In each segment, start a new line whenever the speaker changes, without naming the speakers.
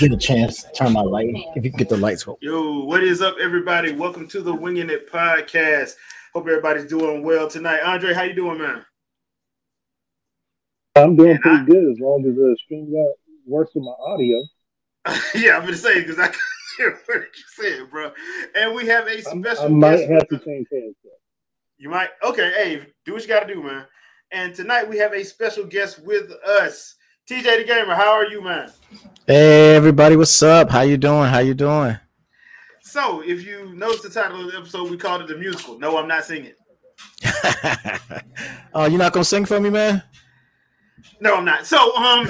you get a chance, turn my light. If you can get the lights. On.
Yo, what is up, everybody? Welcome to the Winging It podcast. Hope everybody's doing well tonight. Andre, how you doing, man?
I'm doing pretty good as long as the stream got works with my audio.
yeah, I'm gonna say because I can't hear what you said, bro. And we have a special. Guest.
I might have to change hands.
You might. Okay, hey, do what you got to do, man. And tonight we have a special guest with us, TJ the Gamer. How are you, man?
Hey, everybody. What's up? How you doing? How you doing?
So, if you notice the title of the episode, we called it the musical. No, I'm not singing.
oh, you're not gonna sing for me, man?
No, I'm not. So, um,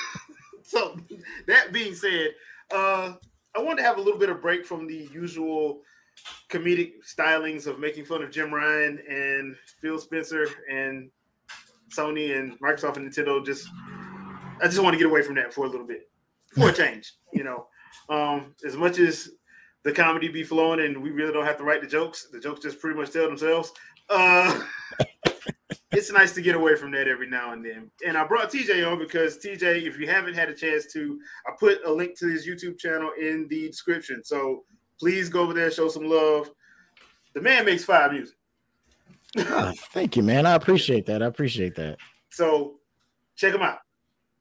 so that being said, uh, I wanted to have a little bit of break from the usual comedic stylings of making fun of Jim Ryan and Phil Spencer and Sony and Microsoft and Nintendo. Just, I just want to get away from that for a little bit, for a change. You know, um, as much as the comedy be flowing and we really don't have to write the jokes, the jokes just pretty much tell themselves. Uh, it's nice to get away from that every now and then. And I brought TJ on because TJ, if you haven't had a chance to, I put a link to his YouTube channel in the description. So please go over there, show some love. The man makes fire music.
oh, thank you, man. I appreciate that. I appreciate that.
So check him out.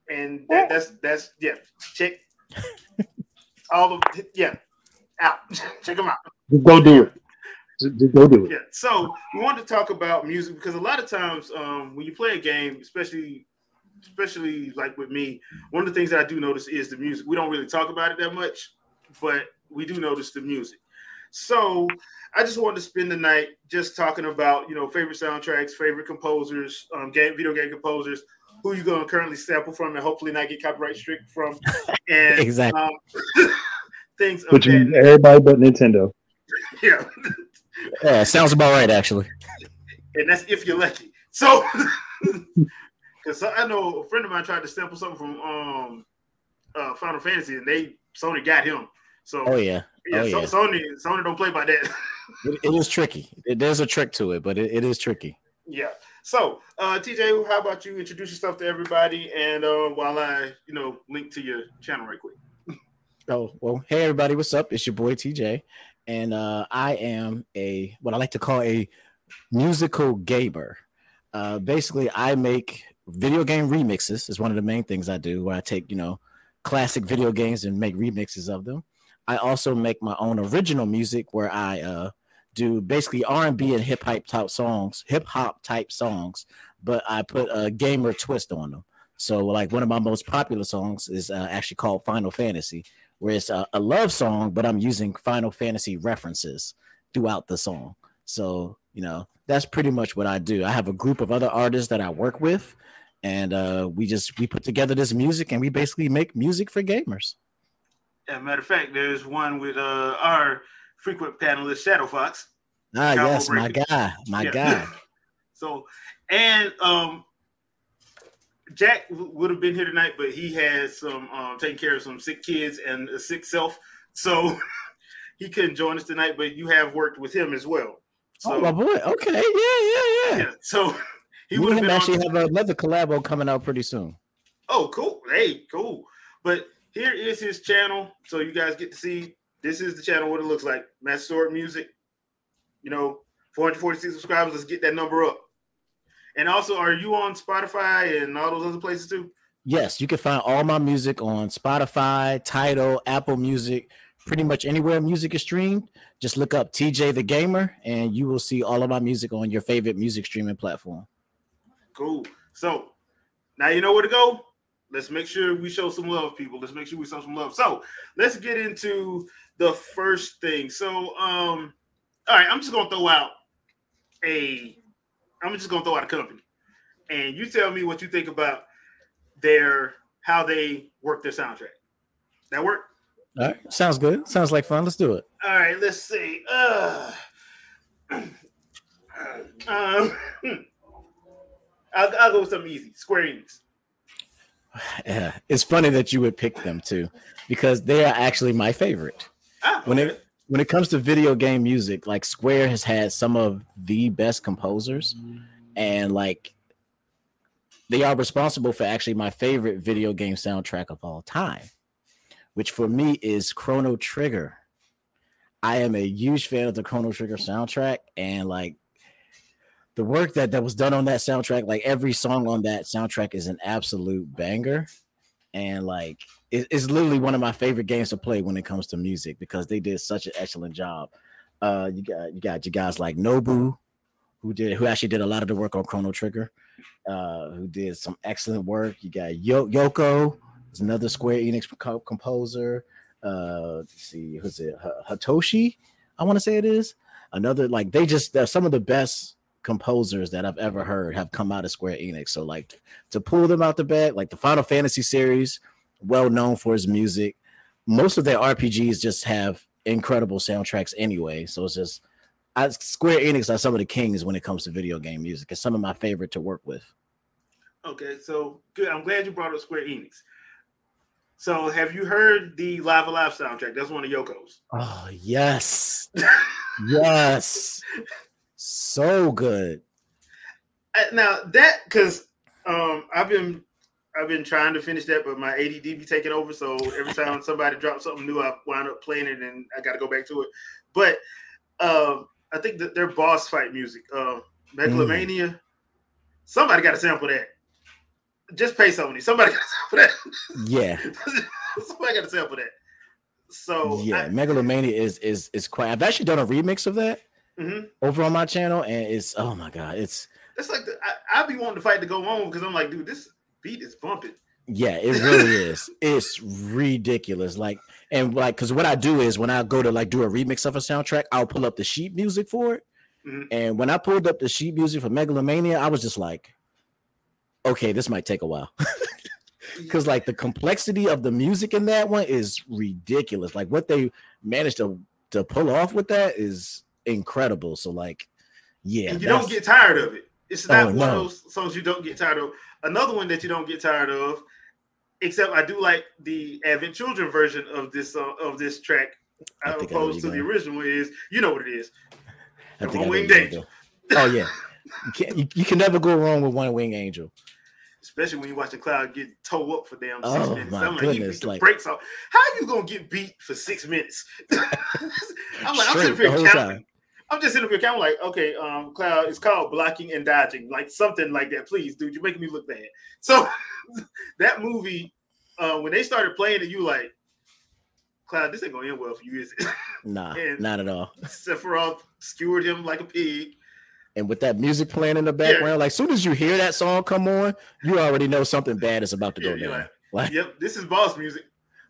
And that, that's that's yeah. Check all of yeah out. check them out.
Go do it. Just go do it.
Yeah. So we wanted to talk about music because a lot of times um, when you play a game, especially especially like with me, one of the things that I do notice is the music. We don't really talk about it that much, but we do notice the music. So I just wanted to spend the night just talking about you know favorite soundtracks, favorite composers, um, game video game composers, who you going to currently sample from, and hopefully not get copyright strict from, and
exactly
um, things.
Which everybody but Nintendo.
Yeah.
Yeah, sounds about right, actually.
And that's if you're lucky. So, because I know a friend of mine tried to sample something from um uh, Final Fantasy, and they Sony got him. So,
oh yeah,
yeah,
oh,
so,
yeah.
Sony Sony don't play by that.
it, it is tricky. It, there's a trick to it, but it, it is tricky.
Yeah. So, uh, TJ, how about you introduce yourself to everybody, and uh, while I, you know, link to your channel right quick.
Oh well, hey everybody, what's up? It's your boy TJ, and uh, I am a what I like to call a musical gamer. Uh, basically, I make video game remixes. Is one of the main things I do, where I take you know classic video games and make remixes of them. I also make my own original music, where I uh, do basically R and B and hip hop type songs, hip hop type songs, but I put a gamer twist on them. So, like one of my most popular songs is uh, actually called Final Fantasy, where it's a, a, love song, but I'm using Final Fantasy references throughout the song. So, you know, that's pretty much what I do. I have a group of other artists that I work with, and uh, we just we put together this music and we basically make music for gamers.
Yeah, matter of fact, there's one with uh, our frequent panelist Shadow Fox.
Ah, yes, my guy, my yeah. guy.
so, and um, Jack would have been here tonight, but he has some um, taking care of some sick kids and a sick self, so he couldn't join us tonight. But you have worked with him as well. So,
oh my boy, okay, yeah, yeah,
yeah. yeah. So
he would actually have another collabo coming out pretty soon.
Oh, cool! Hey, cool. But here is his channel, so you guys get to see. This is the channel. What it looks like. Master Sword Music. You know, 446 subscribers. Let's get that number up. And also, are you on Spotify and all those other places too?
Yes, you can find all my music on Spotify, Tidal, Apple Music, pretty much anywhere music is streamed. Just look up TJ the Gamer and you will see all of my music on your favorite music streaming platform.
Cool. So now you know where to go. Let's make sure we show some love, people. Let's make sure we show some love. So let's get into the first thing. So, um, all right, I'm just gonna throw out a I'm just gonna throw out a company, and you tell me what you think about their how they work their soundtrack. That work?
All right, sounds good. Sounds like fun. Let's do it.
All right, let's see. Uh, um, I'll, I'll go with something easy. Square Enix.
Yeah, it's funny that you would pick them too, because they are actually my favorite.
Ah,
when it when it comes to video game music, like Square has had some of the best composers, and like they are responsible for actually my favorite video game soundtrack of all time, which for me is Chrono Trigger. I am a huge fan of the Chrono Trigger soundtrack, and like the work that that was done on that soundtrack, like every song on that soundtrack is an absolute banger, and like it, it's literally one of my favorite games to play when it comes to music because they did such an excellent job. Uh, you got you got you guys like Nobu, who did who actually did a lot of the work on Chrono Trigger, uh, who did some excellent work. You got Yo- Yoko, is another Square Enix co- composer. Uh, let's see, who's it? H- Hitoshi, I want to say it is another. Like they just uh, some of the best composers that I've ever heard have come out of Square Enix. So like to pull them out the bag, like the Final Fantasy series, well known for his music. Most of their RPGs just have incredible soundtracks anyway. So it's just I, Square Enix are some of the kings when it comes to video game music. It's some of my favorite to work with.
Okay, so good. I'm glad you brought up Square Enix. So, have you heard the Live Alive soundtrack? That's one of Yoko's.
Oh yes, yes, so good.
Uh, Now that because um, I've been I've been trying to finish that, but my ADD be taking over. So every time somebody drops something new, I wind up playing it, and I got to go back to it. But um, I think that their boss fight music, uh, Megalomania, somebody got to sample that. Just pay somebody. Somebody got to sample that.
Yeah,
somebody got to sample that. So
yeah.
I-
Megalomania is is is quite. I've actually done a remix of that
Mhm.
over on my channel, and it's oh my god, it's
That's like the, I, I be wanting to fight to go on because I'm like, dude, this beat is bumping.
Yeah, it really is. It's ridiculous. Like, and like, because what I do is when I go to like do a remix of a soundtrack, I'll pull up the sheet music for it.
Mhm.
And when I pulled up the sheet music for Megalomania, I was just like, okay, this might take a while. Because like the complexity of the music in that one is ridiculous. Like what they managed to to pull off with that is incredible. So like, yeah,
and you don't get tired of it. It's not
Oh,
one
no.
of those songs you don't get tired of. Another one that you don't get tired of, except I do like the Advent Children version of this uh, of this track,
I
as
think I know where
opposed to the original. Is you know what it is?
I
the
think I know
One-Winged Angel.
Oh yeah, you can't. You, you can never go wrong with one wing angel.
Especially when you watch the cloud get toe up for damn six
Oh,
minutes. I'm like,
goodness, like-
brakes off. How are you gonna get beat for six minutes? I'm like, I'm sitting here counting.
time.
I'm just sitting up here counting, like, okay, um, Cloud, it's called blocking and dodging, like something like that. Please, dude, you're making me look bad. So that movie, uh, when they started playing it, you like, Cloud, this ain't gonna end well for you, is it?
Nah, not at all.
Sephiroth skewered him like a pig.
And with that music playing in the background, like soon as you hear that song come on, you already know something bad is about to
Yeah,
go down.
like,
Like,
Yep, this is boss music.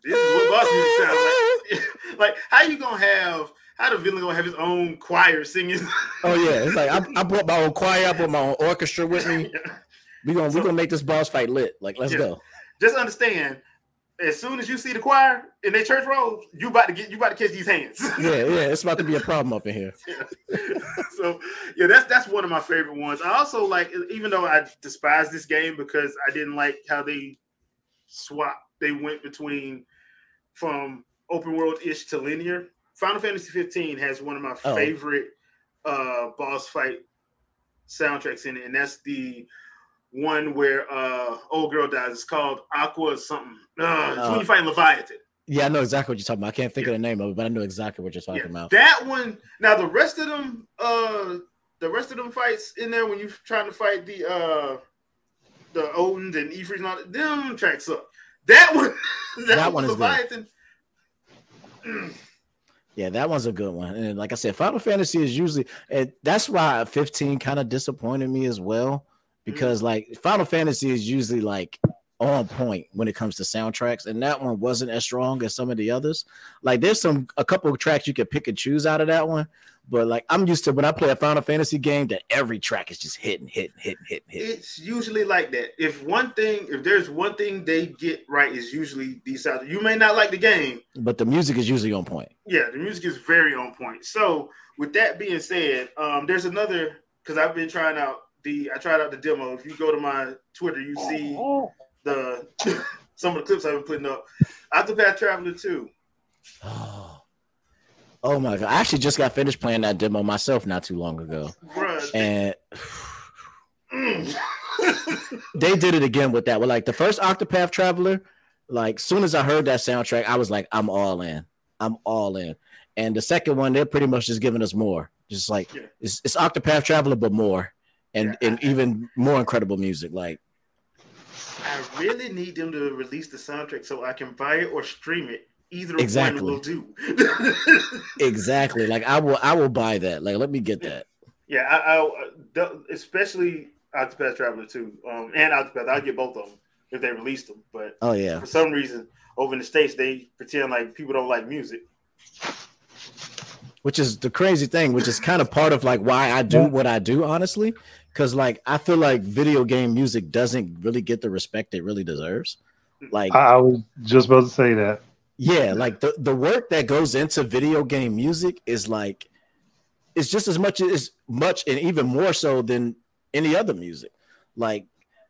This is what boss music sounds like. like, how you gonna have how the villain gonna have his own choir singing?
oh yeah, it's like I, I brought my own choir, I brought my own orchestra with me. We gonna we gonna make this boss fight lit. Like, let's
Yeah.
go.
Just understand, as soon as you see the choir in their church robes, you about to get you about to catch these hands.
Yeah, yeah, it's about to be a problem up in here.
so yeah, that's that's one of my favorite ones. I also like, even though I despise this game because I didn't like how they swap, they went between from open world ish to linear. Final Fantasy 15 has one of my
Oh.
favorite uh boss fight soundtracks in it, and that's the one where uh old girl dies. It's called Aqua something. Uh, it's when you fight Leviathan.
Yeah, I know exactly what you're talking about. I can't think of the name of it, but I know exactly what you're talking
Yeah,
about.
That one. Now the rest of them, uh, the rest of them fights in there when you're trying to fight the uh, the Odins and Ifrit and all that, them tracks up. That one, that,
That
one,
one is.
Leviathan. Mm,
Yeah, that one's a good one. And like I said, Final Fantasy is usually and that's why 15 kind of disappointed me as well. Mm. Because like Final Fantasy is usually like on point when it comes to soundtracks, and that one wasn't as strong as some of the others. Like there's some a couple of tracks you could pick and choose out of that one, but like I'm used to when I play a Final Fantasy game that every track is just hitting, hitting, hitting, hitting, hitting.
It's usually like that. If one thing, if there's one thing they get right, is usually these sounds. You may not like the game,
But the music is usually on point.
yeah, the music is very on point. So with that being said, um, there's another because I've been trying out the I tried out the demo. If you go to my Twitter, you see the some of the clips I've been putting up. Octopath Traveler 2.
Oh. oh my god! I actually just got finished playing that demo myself not too long ago,
Bruh.
and
Mm.
they did it again with that. With like the first Octopath Traveler, like soon as I heard that soundtrack, I was like, I'm all in. I'm all in. And the second one, they're pretty much just giving us more. Just like
Yeah.
it's, it's Octopath Traveler, but more, and
Yeah.
and even more incredible music. Like
I really need them to release the soundtrack so I can buy it or stream it. Either
Exactly.
one will do.
exactly, like I will I will buy that. Like let me get that.
yeah, I, I especially Octopath Traveler 2 um, and Octopath. I'll get both of them if they release them. But
Oh yeah,
for some reason, over in the states, they pretend like people don't like music.
which is the crazy thing, which is kind of part of like why I do what I do, honestly. Because like I feel like video game music doesn't really get the respect it really deserves. Like
I, was just about to say that.
Yeah, like the, the work that goes into video game music is like it's just as much as much and even more so than any other music. Like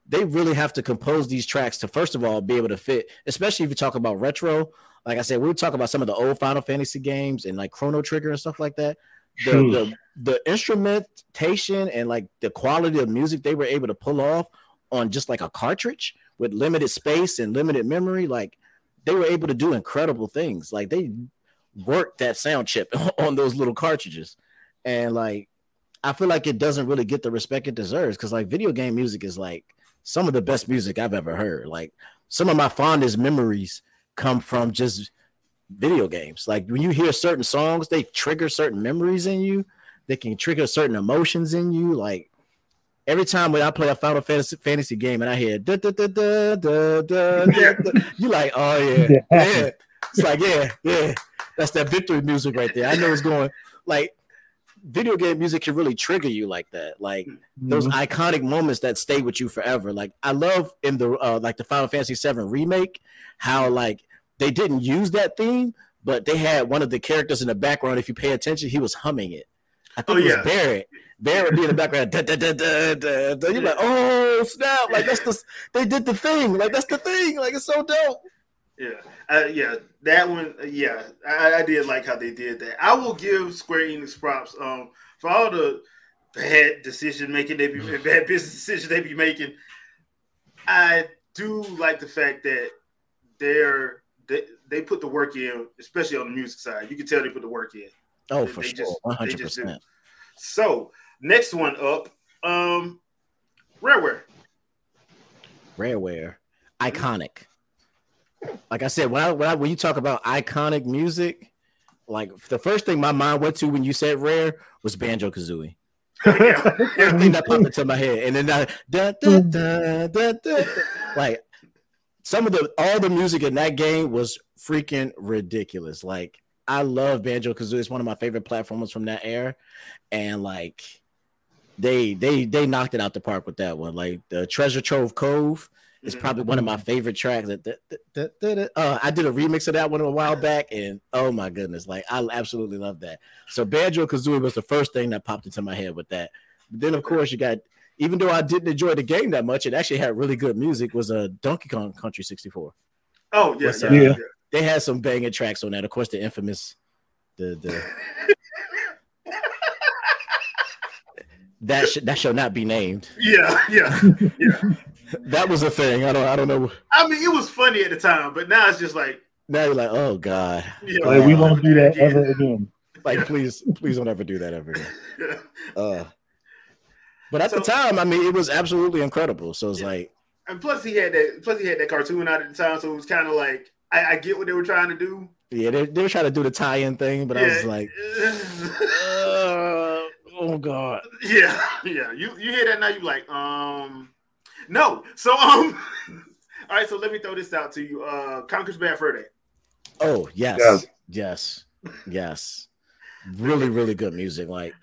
they really have to compose these tracks to first of all be able to fit, especially if you talk about retro. Like I said, we were talking about some of the old Final Fantasy games and like Chrono Trigger and stuff like that. The, the the instrumentation and like the quality of music they were able to pull off on just like a cartridge with limited space and limited memory, like they were able to do incredible things. Like they worked that sound chip on those little cartridges. And like I feel like it doesn't really get the respect it deserves because like video game music is like some of the best music I've ever heard. Like some of my fondest memories come from just video games. Like when you hear certain songs, they trigger certain memories in you. They can trigger certain emotions in you. Like every time when I play a Final Fantasy, fantasy game and I hear da da da da da da, da, da you like, oh yeah, yeah. It's like yeah, yeah. That's that victory music right there. I know it's going like video game music can really trigger you like that like mm-hmm.
those
iconic moments that stay with you forever like i love in the uh, like the final fantasy VII remake how like they didn't use that theme, but they had one of the characters in the background. If you pay attention, he was humming it. I think
Oh,
it was
yeah.
Barrett. Barrett would be in the background. Da, da, da, da, da, da. You're like, oh snap! Like that's the they did the thing. Like that's the thing. Like it's so dope.
Yeah, uh, yeah, that one. uh, Yeah, I, I did like how they did that. I will give Square Enix props um, for all the bad decision making they be bad business decisions they be making. I do like the fact that they're they, they put the work in, especially on the music side. You can tell they put the work in.
Oh,
They-
for
they
sure, one hundred percent.
So next one up, um, Rareware.
Rareware, iconic. Like I said, when I, when I when you talk about iconic music, like the first thing my mind went to when you said rare was Banjo Kazooie.
yeah,
First thing that popped into my head, and then I, da, da, da, da, da, like some of the all the music in that game was freaking ridiculous. Like I love Banjo Kazooie; it's one of my favorite platformers from that era, and like they they they knocked it out the park with that one. Like the Treasure Trove Cove is
Mhm.
probably one of my favorite tracks. That, that, that, that, that, that- uh, I did a remix of that one a while back, and oh my goodness, like I absolutely love that. So Banjo Kazooie was the first thing that popped into my head with that. But then of course you got, even though I didn't enjoy the game that much, it actually had really good music. Was a Donkey Kong Country 64.
Oh yeah,
What's
yeah,
up?
yeah.
They had some banging tracks on that. Of course, the infamous, the the that should that shall not be named.
yeah, yeah, yeah.
That was a thing. I don't I don't know.
I mean, it was funny at the time, but now it's just like,
Now you're like, oh god,
you
Like, we
Uh,
won't do that ever again.
like please please don't ever do that ever again.
Yeah.
Uh, but at the time, I mean, it was absolutely incredible. So it's
Yeah.
like,
And plus, he had that. Plus, he had that cartoon out at the time, so it was kind of like I, I get what they were trying to do.
yeah, they, they were trying to do the tie-in thing, but I was like, uh, oh god,
yeah, yeah. You you hear that now? You like, um, no. So um, all right. So let me throw this out to you. Uh, Conker's Bad Fur Day.
oh yes,
Yes.
yes, yes, really, really good music. Like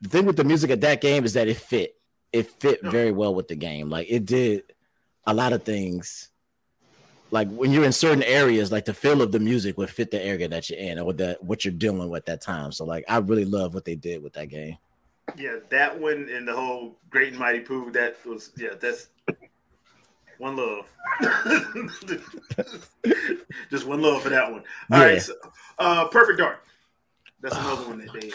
the thing with the music at that game is that it fit, it fit very well with the game. Like it did a lot of things. Like when you're in certain areas, like the feel of the music would fit the area that you're in or the what you're dealing with that time. So like I really love what they did with that game.
Yeah, that one and the whole Great and Mighty Pooh. That was yeah. That's one love. Just one love for that one. All right.
Yeah.
So, uh, Perfect Dark. That's another one that they.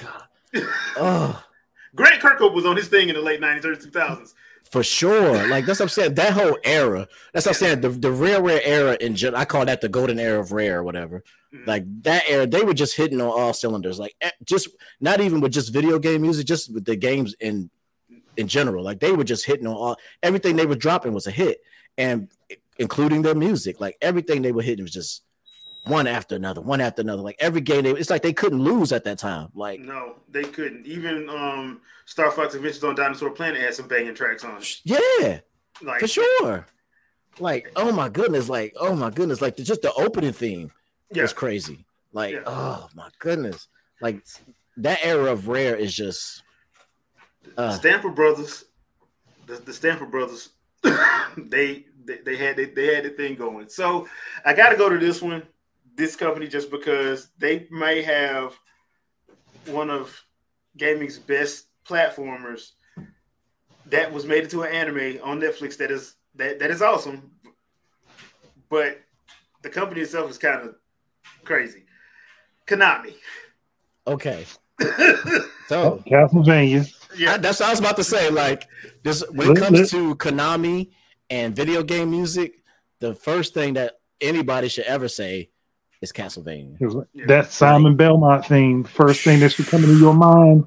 Oh,
Grant Kirkhope was on his thing in the late 90s, early 2000s.
For sure. Like that's what I'm saying. That whole era. That's what I'm saying. The, the rare rare era in general. I call that the golden era of rare or whatever.
Mhm.
Like that era, they were just hitting on all cylinders. Like eh, just not even with just video game music, just with the games in in general. Like they were just hitting on all everything they were dropping was a hit, and including their music. Like everything they were hitting was just one after another, one after another. Like every game, they, it's like they couldn't lose at that time. Like
No, they couldn't. Even um, Star Fox Adventures on Dinosaur Planet had some banging tracks on it.
yeah,
Like
for sure. Like oh my goodness, like oh my goodness, like just the opening theme
yeah,
was crazy. Like
Yeah.
oh my goodness, like that era of rare is just. Uh,
Stamper Brothers, the, the Stamper Brothers, they, they they had they, they had the thing going. So I got to go to this one, this company, just because they may have one of gaming's best platformers that was made into an anime on Netflix. That is that that is awesome, but the company itself is kind of crazy. Konami.
okay, so
Castlevania.
Yeah,
I- that's what I was about to say. Like this, when it comes to Konami and video game music, the first thing that anybody should ever say is Castlevania.
Yeah.
That Simon Belmont theme, first thing that should come into your mind.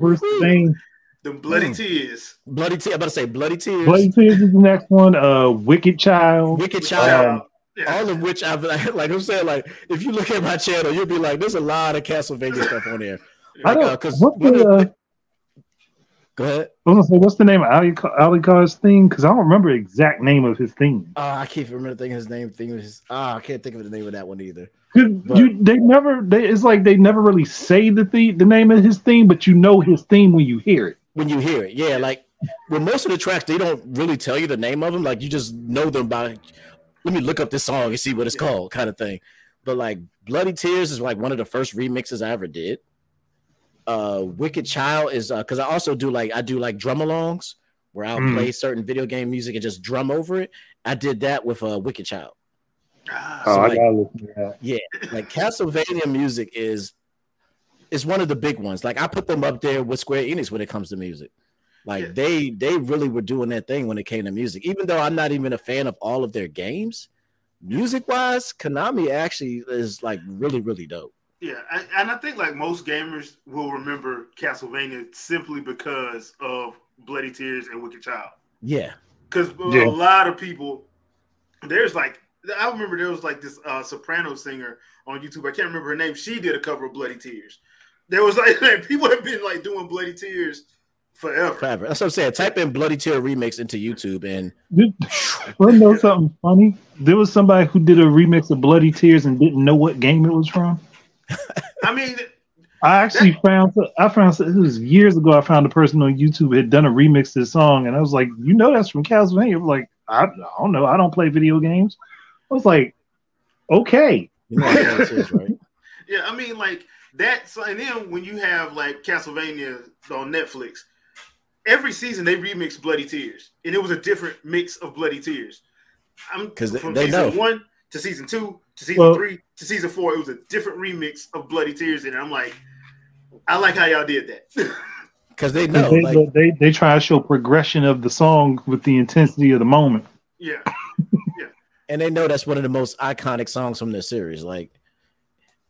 First thing.
the bloody tears.
Bloody Tears. I'm about to say Bloody Tears,
Bloody Tears is the next one. Uh, Wicked Child.
Wicked Child.
Um,
Yeah.
all of which I've like I'm saying, like if you look at my channel, you'll be like, there's a lot of Castlevania stuff on there.
I
Like,
don't.
uh, 'cause
what's
one of
the, uh,
Go ahead.
I was gonna say, what's the name of Ali Alucard's theme? Because I don't remember the exact name of his theme.
Oh, I can't remember the thing his name. Thing was his, ah, I can't think of the name of that one either. But-
you, they never. They, it's like they never really say the theme, the name of his theme, but you know his theme when you hear it.
When you hear it, yeah, like with most of the tracks, they don't really tell you the name of them. Like you just know them by. Let me look up this song and see what it's
Yeah.
called, kind of thing. But like Bloody Tears is like one of the first remixes I ever did. Uh, Wicked Child is because I also do like I do like drum alongs where I'll
Mm.
play certain video game music and just drum over it. I did that with uh, Wicked Child.
Ah,
So,
I
like-
gotta listen to that.
like Castlevania music is is one of the big ones. Like I put them up there with Square Enix when it comes to music. Like
Yeah.
they they really were doing that thing when it came to music. Even though I'm not even a fan of all of their games, music wise, Konami actually is like really really dope.
Yeah, and, and I think like most gamers will remember Castlevania simply because of Bloody Tears and Wicked Child.
Yeah,
Because
Yeah.
a lot of people, there's like, I remember there was like this uh, soprano singer on YouTube. I can't remember her name. She did a cover of Bloody Tears. There was like, like, people have been like doing Bloody Tears forever.
forever. That's what I'm saying. Type in Bloody Tear remix into YouTube and
Did, wanna know something funny? There was somebody who did a remix of Bloody Tears and didn't know what game it was from.
I mean,
I actually found I found it was years ago. I found a person on YouTube had done a remix to the song, and I was like, "You know, that's from Castlevania." I was like, I, I don't know. I don't play video games. I was like, "Okay,
you know what right?
yeah, I mean like that. So, and then when you have like Castlevania on Netflix, every season they remix Bloody Tears, and it was a different mix of Bloody Tears. I'm
'Cause they-
from
they
season
know.
one to season two to season
Well-
three to season four. It was a different remix of Bloody Tears, and I'm like, I like how y'all did that.
Because they know,
they,
like
they they try to show progression of the song with the intensity of the moment."
yeah, yeah.
and they know that's one of the most iconic songs from this series. Like,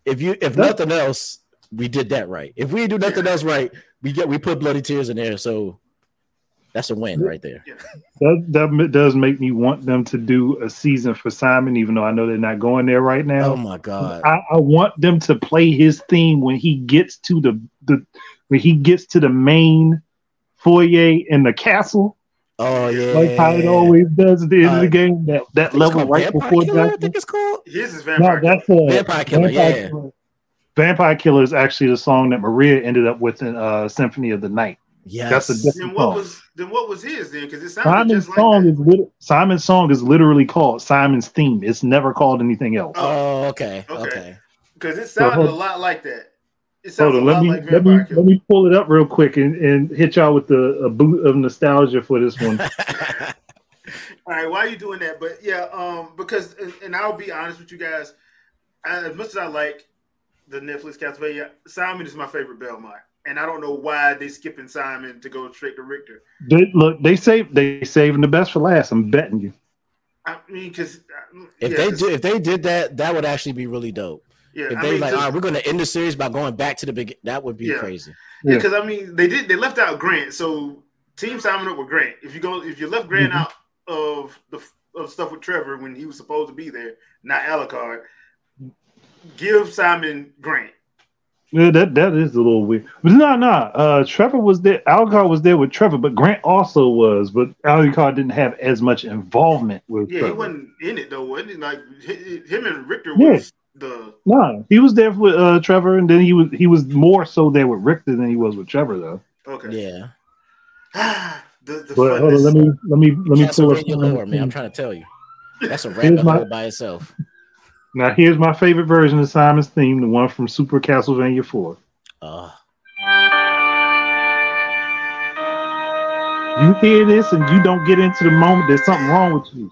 if you if
That-
nothing else, we did that right. If we do nothing else right, we get we put bloody tears in there. So that's a win right there.
That that does make me want them to do a season for Simon, even though I know they're not going there right now.
Oh my god.
I, I want them to play his theme when he gets to the the when he gets to the main foyer in the castle,
Oh yeah.
like how it always does at the end of the
Uh,
game. That that level right
Vampire
before
Killer, I
that.
think it's called.
his is
No, that's a
Vampire Killer, yeah.
Killer. Vampire Killer is actually the song that Maria ended up with in uh, Symphony of the Night.
Yes.
That's a different-
then what was then what was his then? Because it sounded
Simon's
just like
song
that.
is lit- Simon's song is literally called Simon's theme. It's never called anything else.
Oh, okay.
Okay.
Okay.
because it sounded
hold-
a lot like that. It sounds
Hold
a
on, let me
like
let me
Killer.
let me pull it up real quick and, and hit y'all with the a boot of nostalgia for this one.
All right, why are you doing that? But yeah, um, because and, and I'll be honest with you guys, I, as much as I like the Netflix Castlevania, Simon is my favorite Belmont and I don't know why they skipping Simon to go straight to Richter.
They, look, they save they saving the best for last. I'm betting you.
I mean, because
If
yeah,
they
'cause-
do, if they did that, that would actually be really dope.
yeah,
If
I
they
mean,
like,
just-
all right, we're going to end the series by going back to the beginning, that would be
Yeah.
crazy.
Yeah, because I mean, they did. They left out Grant, so team Simon up with Grant. If you go, if you left Grant
Mhm.
out of the of stuff with Trevor when he was supposed to be there, not Alucard, give Simon Grant.
Yeah, that that is a little weird. But no, no. Uh, Trevor was there. Alucard was there with Trevor, but Grant also was. But Alucard didn't have as much involvement with.
Yeah,
Trevor.
he wasn't in it though, wasn't he? Like him and Richter
Yeah.
was the
No, he was there with uh, Trevor, and then he was he was more so there with Richter than he was with Trevor, though.
okay.
Yeah.
the the
But hold on, let me let me let me pull up.
Castlevania lore, man. I'm trying to tell you. That's a
Here's
rabbit
my-
by itself.
Now here's my favorite version of Simon's theme, the one from Super Castlevania Four.
Uh,
You hear this and you don't get into the moment. There's something wrong with you.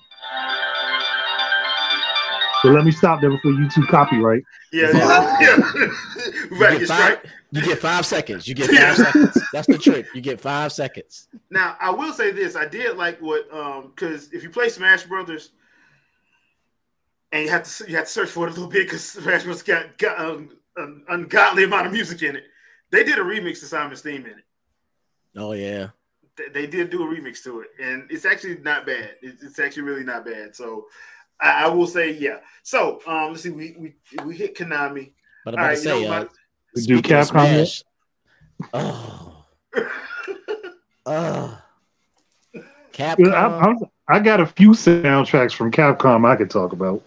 So let me stop there before YouTube copyright.
Yeah, yeah. yeah. we
you,
better
get
get
five,
straight.
you get five seconds. You get
Yeah.
five seconds. That's the trick. You get five seconds.
Now, I will say this: I did like what um because if you play Smash Brothers, and you have to you have to search for it a little bit because Smash Brothers got, got um, an ungodly amount of music in it. They did a remix to Simon's theme in it.
Oh yeah.
They, they did do a remix to it, and it's actually not bad. It's, it's actually really not bad. So I, I will say yeah. So um, let's see, we we we hit Konami.
But I'm
All
about
right,
to
you
say,
know
uh,
what?
We do Capcom?
Smash, oh, oh, Capcom.
I, I'm- I got a few soundtracks from Capcom I could talk about.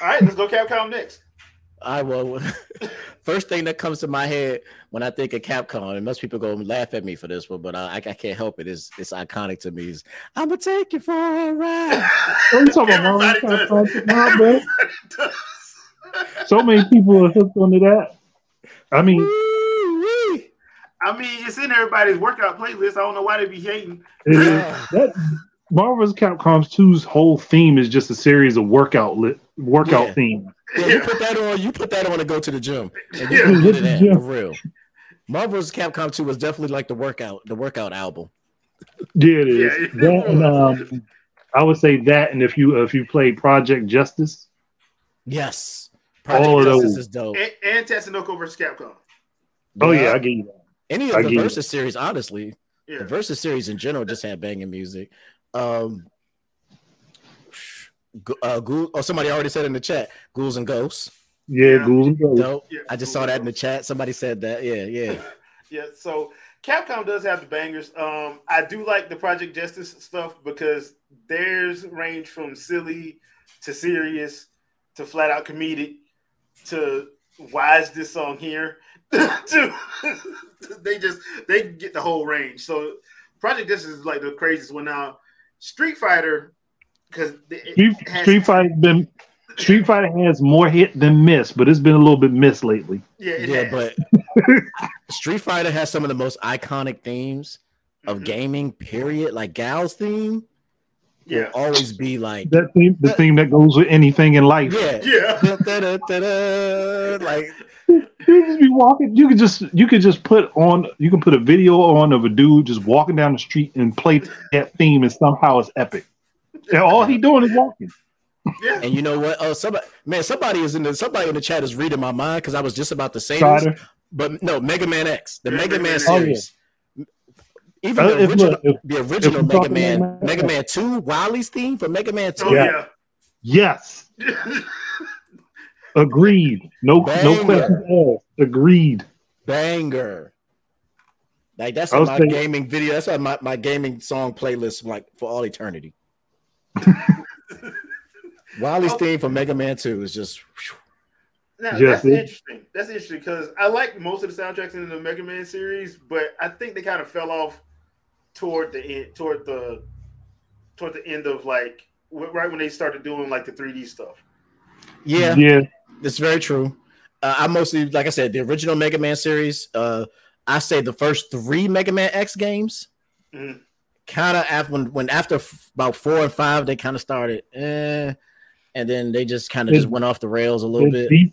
All right, let's go Capcom next.
I will. First thing that comes to my head when I think of Capcom, and most people go laugh at me for this one, but I, I can't help it. It's, it's iconic to me. Is I'm gonna take you for a ride.
What oh, you talking about? Mario
Everybody does.
Classic? Nah, bro.
Everybody does.
So many people are hooked onto that. I mean,
Woo-wee.
I mean, it's in everybody's workout playlist. I don't know why they be hating.
it-
Yeah.
that Marvel vs. Capcom 2's whole theme is just a series of workout lit, workout
Yeah.
themes.
Yeah, you put that on. You put that on to go to the gym. And you
Yeah.
can get it at,
Yeah.
for real. Marvel's Capcom 2 was definitely like the workout, the workout album.
Yeah, it is.
Yeah,
that and um, I would say that, and if you if you play Project Justice,
Yes. Project
All of
Justice
those.
is dope.
And, and Tatsunoko versus Capcom.
oh yeah, I get you that.
Any
I
of the
get it.
Versus series, honestly,
Yeah.
the Versus series in general just had banging music. Um, Gu- uh, Ghoul, oh, somebody already said in the chat, Ghouls and Ghosts.
Yeah,
Yeah.
Ghouls and Ghosts.
Dope.
Yeah,
I just saw that in the chat. Somebody said that. Yeah, yeah.
Yeah, so Capcom does have the bangers. Um, I do like the Project Justice stuff because theirs range from silly to serious to flat out comedic to why is this song here to they just they get the whole range. So Project Justice is like the craziest one now. Street Fighter because
Street, Street Fighter been Street Fighter has more hit than miss, but it's been a little bit miss lately.
yeah,
Yeah,
has.
but Street Fighter has some of the most iconic themes of
Mhm.
gaming, period. Like Guile's theme
yeah,
will always be like,
That theme, the theme that goes with anything in life.
yeah.
yeah.
Da-da-da-da-da. Like
You just be walking. You could just you could just put on you can put a video on of a dude just walking down the street and play that theme, and somehow it's epic. And all he doing is walking.
Yeah.
And you know what? Oh, somebody, man, somebody is in the somebody in the chat is reading my mind because I was just about to say this, but no, Mega Man X, the
Yeah,
Mega
Mega
Man
Man X.
Oh, yeah.
series. Even
Uh,
the
if-
original,
look, if-
the original
we're
Mega
talking
Man, Mega Man Two, Wily's theme for Mega Man Two.
Oh
Yeah.
yeah.
Yes, agreed. No no
Banger.
questions asked. Agreed.
banger. Like that's
I
on
was
my
thinking-
gaming video. That's my, my gaming song playlist, like for all eternity. Wily's
Oh.
theme for Mega Man Two is just
Now,
Yes,
that's
it-
interesting. That's interesting because I like most of the soundtracks in the Mega Man series, but I think they kind of fell off toward the end, toward the toward the end of like w- right when they started doing like the 3D stuff.
yeah,
Yeah.
That's very true. Uh, I mostly, like I said, the original Mega Man series. Uh, I say the first three Mega Man X games,
Mhm.
Kind of after when, when after f- about four and five, they kind of started, eh, and then they just kind of just went off the rails a little
They're,
bit.
de-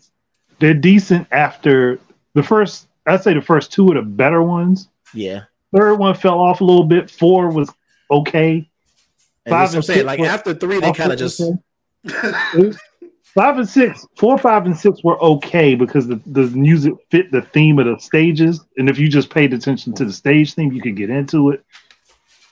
they're decent after the first I'd say the first two are the better ones.
Yeah.
Third one fell off a little bit. Four was okay.
And
Five
that's what I'm
and
saying.
six
Like after three, they kind of just.
Five and six, four, five, and six were okay because the, the music fit the theme of the stages. And if you just paid attention to the stage theme, you could get into it.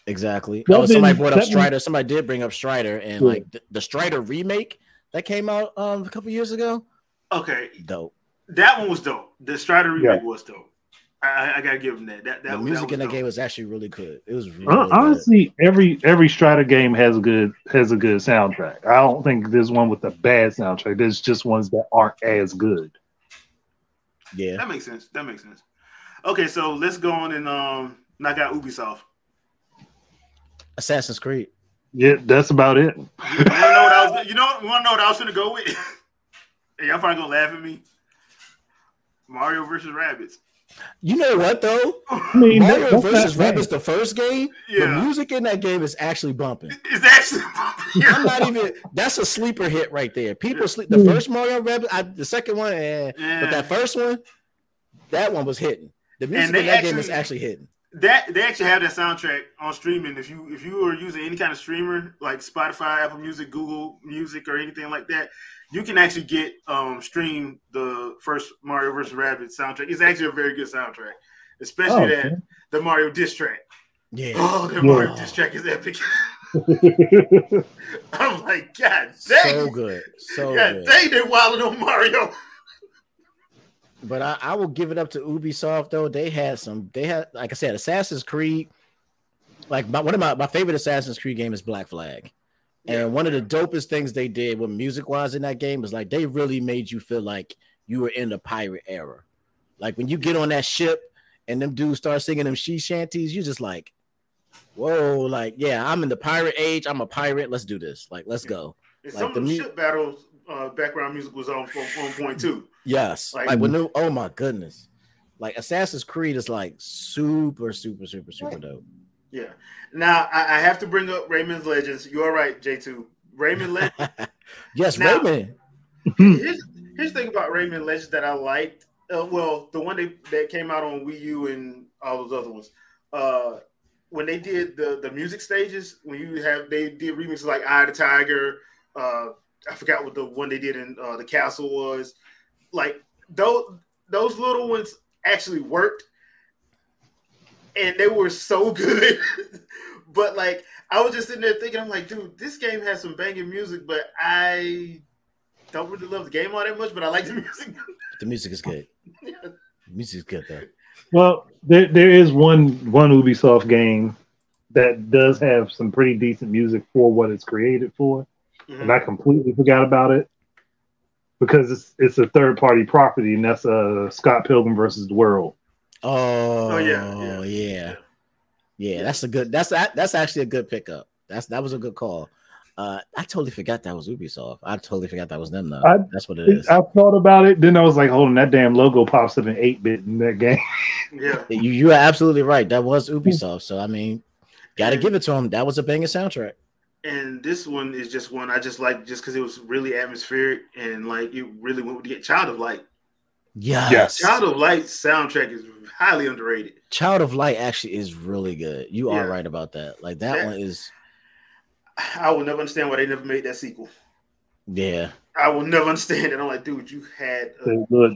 Exactly.
That
oh, somebody
been-
brought up
that been-
Strider. Somebody did bring up Strider, and
Yeah.
like the, the Strider remake that came out um a couple years ago.
Okay,
Dope.
that one was dope. The Strider remake
Yeah.
was dope. I, I, I gotta give him that. That, that
the music
that
in that
was
game was actually really good. It was really
Hon-
good.
Honestly, every every Strider game has a good has a good soundtrack. I don't think there's one with a bad soundtrack. There's just ones that aren't as good.
Yeah.
That makes sense. That makes sense. Okay, so let's go on and um knock out Ubisoft.
Assassin's Creed.
Yeah, that's about it.
You wanna know what I was? You know, you want to know what I was gonna go with? hey, y'all probably gonna laugh at me. Mario versus Rabbids.
You know what though?
I mean,
Mario
that's
versus Rabbids, the first game,
yeah.
the music in that game is actually bumping.
it's actually. Bumping.
I'm not even. That's a sleeper hit right there. People sleep. The first Mario Rabbids, I, the second one, eh,
Yeah.
but that first one, that one was hitting. The music in that game is
actually-
actually hitting.
That they actually have that soundtrack on streaming. If you if you are using any kind of streamer like Spotify, Apple Music, Google Music, or anything like that, you can actually get um stream the first Mario vs. Rabbid soundtrack. It's actually a very good soundtrack, especially
Oh,
that
okay.
the Mario diss track.
Yeah.
Oh, that
Yeah.
Mario diss track is epic. I'm like, God dang,
So good. So
God
good.
dang, they wilding on Mario.
But I, I will give it up to Ubisoft though. They had some. They had, like I said, Assassin's Creed. Like my, one of my, my favorite Assassin's Creed game is Black Flag, and one of the dopest things they did with music wise in that game was like they really made you feel like you were in the pirate era. Like when you get on that ship and them dudes start singing them she shanties, you're just like, whoa, like yeah, I'm in the pirate age. I'm a pirate. Let's do this. Like let's go.
And
Like
some
the
of the
mu-
ship battles uh, background music was on on, on point too.
Yes.
Like-
Like, when new, oh my goodness. Like Assassin's Creed is like super, super, super, super dope.
Yeah. Now I, I have to bring up Rayman's Legends. You are right, J two. Rayman Legends.
yes,
Now-
Rayman.
here's, here's the thing about Rayman Legends that I liked. Uh, well, the one that, that came out on Wii U and all those other ones. Uh, when they did the the music stages, when you have they did remixes like Eye of the Tiger. Uh, I forgot what the one they did in uh, the castle was. Like those those little ones actually worked, and they were so good. but like I was just sitting there thinking, I'm like, dude, this game has some banging music, but I don't really love the game all that much, but I like the music.
The music is good. The music is good though.
Well, there there is one one Ubisoft game that does have some pretty decent music for what it's created for, and I completely forgot about it because it's it's a third party property, and that's uh Scott Pilgrim versus the World.
Oh,
yeah,
yeah,
yeah.
yeah, yeah. That's a good. That's that. That's actually a good pickup. That's that was a good call. Uh, I totally forgot that was Ubisoft. I totally forgot that was them though.
I-
that's what it is.
I thought about it, then I was like, "Hold on, that damn logo pops up in eight bit in that game."
Yeah.
you you are absolutely right. That was Ubisoft. So I mean, gotta give it to them. That was a banging soundtrack.
And this one is just one I just like just because it was really atmospheric and like it really went to get Child of Light.
Yes.
Yes.
Child of Light soundtrack is highly underrated.
Child of Light actually is really good. You
Yeah.
are right about that. Like that
Yeah.
one is
I will never understand why they never made that sequel.
yeah.
I will never understand it. I'm like, dude, you had a,
So, look,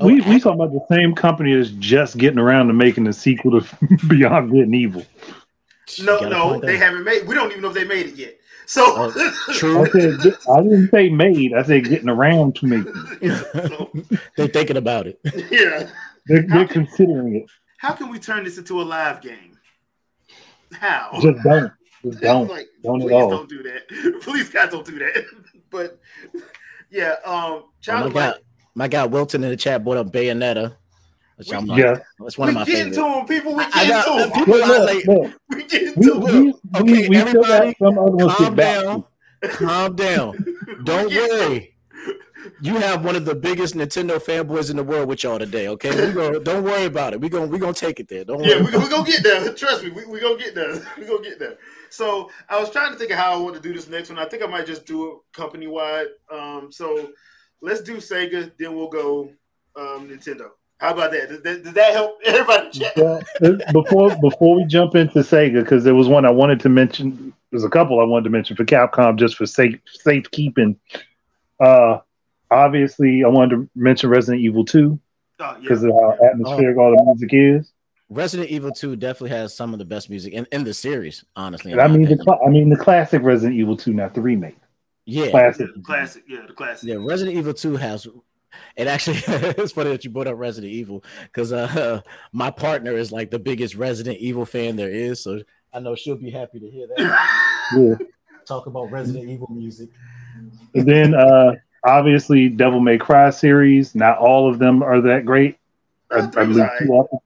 Oh,
we we talking about the same company that's just getting around to making a sequel to Beyond Good and Evil.
No, no, they
there.
haven't made. We don't even know if they made it yet. So
Oh,
I
True.
said I didn't say made. I said getting around to making. it.
yeah, so,
They're thinking about it.
yeah.
They're, they're considering it.
How can we turn this into a live game? How?
Just don't. Just don't.
like,
Don't at
please
all.
don't do that. Please, God, don't do that. but yeah, um,
Oh my god, my guy Wilton in the chat brought up Bayonetta. Which I'm like,
Yeah.
that's one of
we
my
getting
favorites.
to them, people. We
I- I
getting to them.
people-
Look, look, look.
We getting
We,
to
we,
them.
Okay,
we still got
everybody,
some other ones to
Calm
back.
down. Calm down. Don't worry. You have one of the biggest Nintendo fanboys in the world with y'all today. Okay, we go. Don't worry about it. We gonna we gonna take it there. Don't worry.
Yeah, we,
about
we gonna get there. Trust me, we we gonna get there. We're gonna get there. So I was trying to think of how I want to do this next one. I think I might just do it company wide. Um, so let's do Sega, then we'll go um, Nintendo. How about that? Does that, does that help everybody?
Well, before before we jump into Sega, because there was one I wanted to mention. There's a couple I wanted to mention for Capcom just for safe safekeeping. Uh, obviously, I wanted to mention Resident Evil Two because
yeah.
of how atmospheric all the music is.
Resident Evil 2 definitely has some of the best music in, in the series, honestly.
And I mean the
opinion.
I mean the classic Resident Evil Two, not the remake.
yeah,
Classic.
Yeah, classic. Yeah, the classic.
yeah. Resident Evil 2 has. It actually, it's funny that you brought up Resident Evil because uh, my partner is like the biggest Resident Evil fan there is. So I know she'll be happy to hear that.
Yeah.
Talk about Resident Evil music.
And then uh obviously Devil May Cry series. Not all of them are that great. I, I
three
leave two off.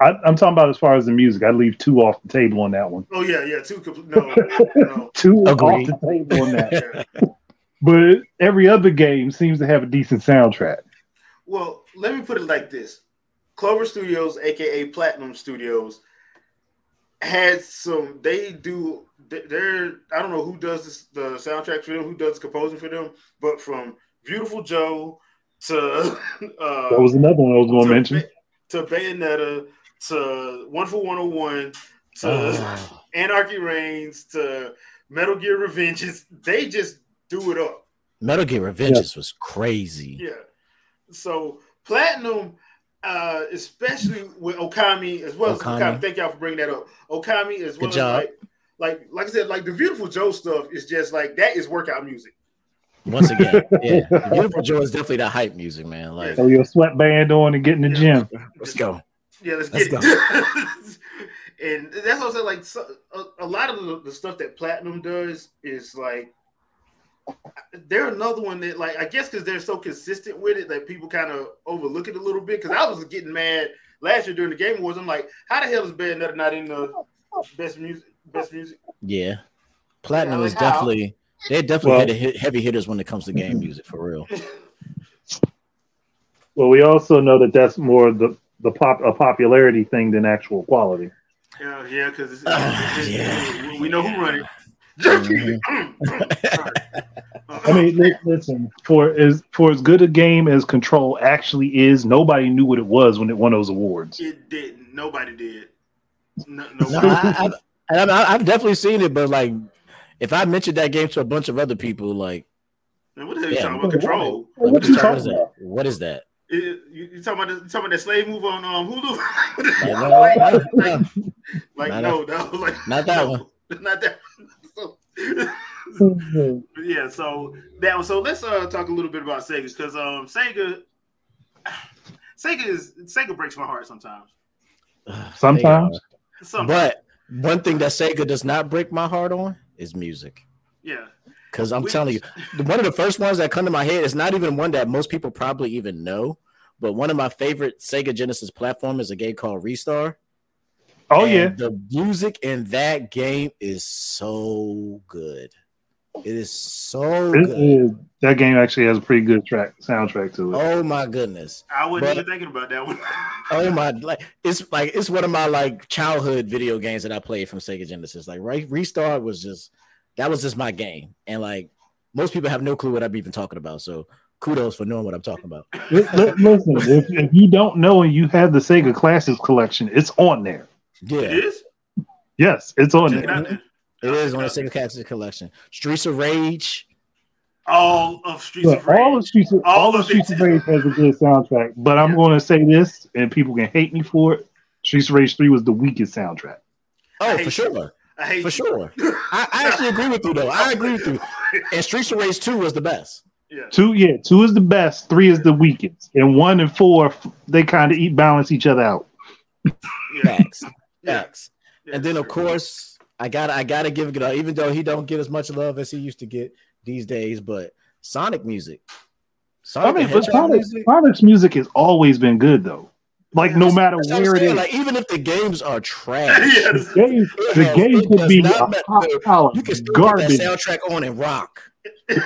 I, I'm talking about as far as the music. I leave two off the table on that one.
Oh yeah, yeah. Two complete. No, no.
Two
Agreed.
off the table on that.
Yeah.
But every other game seems to have a decent soundtrack.
Well, let me put it like this: Clover Studios, aka Platinum Studios, had some. They do. They're. I don't know who does this, the soundtrack for them, who does composing for them, but from Beautiful Joe to uh,
That was another one I was going to
to,
mention.
To Bayonetta to One for One Hundred One to
Oh,
Anarchy Reigns to Metal Gear Revengeance. They just do it up.
Metal Gear Revengeance was crazy.
Yeah. So Platinum, uh, especially with Okami as well as
Okami.
Okami. Thank y'all for bringing that up. Okami as well
Good
as
job.
like, like like I said, like the Beautiful Joe stuff is just like that is workout music.
Once again, yeah. Beautiful Joe is definitely the hype music, man. Like,
Throw your sweatband on and get in the
Yeah.
gym.
let's go.
Yeah, let's,
Let's
get it. and that's what I said. Like so, a, a lot of the, the stuff that Platinum does is like they're another one that like I guess because they're so consistent with it that people kind of overlook it a little bit. Because I was getting mad last year during the Game Awards. I'm like, how the hell is Bayonetta not in the best music? Best music?
Yeah. Platinum
Yeah,
is
like how?
definitely they're definitely
Well-
heavy, hit- heavy hitters when it comes to game music for real.
Well, we also know that that's more the the pop a popularity thing than actual quality.
Yeah, yeah, because it's,
Ah, yeah.
we- we know who run it.
Mhm.
I mean, listen for as for as good a game as Control actually is, nobody knew what it was when it won those awards.
it didn't. Nobody did. No,
No. I, I've, and I, I've definitely seen it, but like if I mentioned that game to a bunch of other people, like,
Man, what the hell you talking about? Control.
like,
What
what,
you
is, what is
talking
that? What is that?
It- you, you talking about the, you talking about that slave move on um, Hulu?
Like,
like,
no,
like, like,
Not
no, no, like
Not that
no,
one.
Not that. So,
about?
yeah, so that so. Let's uh talk a little bit about Sega because um Sega, Sega is Sega breaks my heart sometimes.
Sometimes.
Sometimes,
But one thing that Sega does not break my heart on is music.
yeah,
Because I'm
We-
telling you, one of the first ones that come to my head is not even one that most people probably even know. But one of my favorite Sega Genesis platform is a game called Ristar.
Oh
And
yeah,
the music in that game is so good. It is so
It
good.
is- that game actually has a pretty good track soundtrack to it.
Oh my goodness.
I wasn't
But-
even thinking about that one.
Oh my like it's like it's one of my like childhood video games that I played from Sega Genesis. Like right Ristar was just that was just my game. And like most people have no clue what I'm even talking about. So kudos for knowing what I'm talking about.
Li- li- Listen, if, if you don't know and you have the Sega Classics collection, it's on there.
Yeah.
It is.
Yes, it's on
Check it
there.
out then.
It is on the Sega Classics collection. Streets of Rage.
All of Streets
But
of Rage.
all of Streets of,
All
all of
of
Streets of Rage has a good soundtrack. But I'm
Yeah.
going to say this, and people can hate me for it. Streets of Rage 3 was the weakest soundtrack.
Oh, for
hate
sure.
I hate
For
you.
sure. I, I actually agree with you though. I agree with you. And Streets of Rage 2 was the best.
Yeah.
Two, yeah, two is the best, three is the weakest, and one and four they kind of eat balance each other out.
Yeah.
Facts.
Yeah.
Facts. And then of course, I gotta I gotta give it up, even though he don't get as much love as he used to get these days, but Sonic music.
I
Sonic
mean,
the
but Sonic,
music.
Sonic's music has always been good though. Like no matter
That's
where it
saying,
is,
Like even if the games are trash,
Yeah,
the
this-
game, the
has-
game could be
not
a hot pile
you can still
garbage.
put that soundtrack on and rock.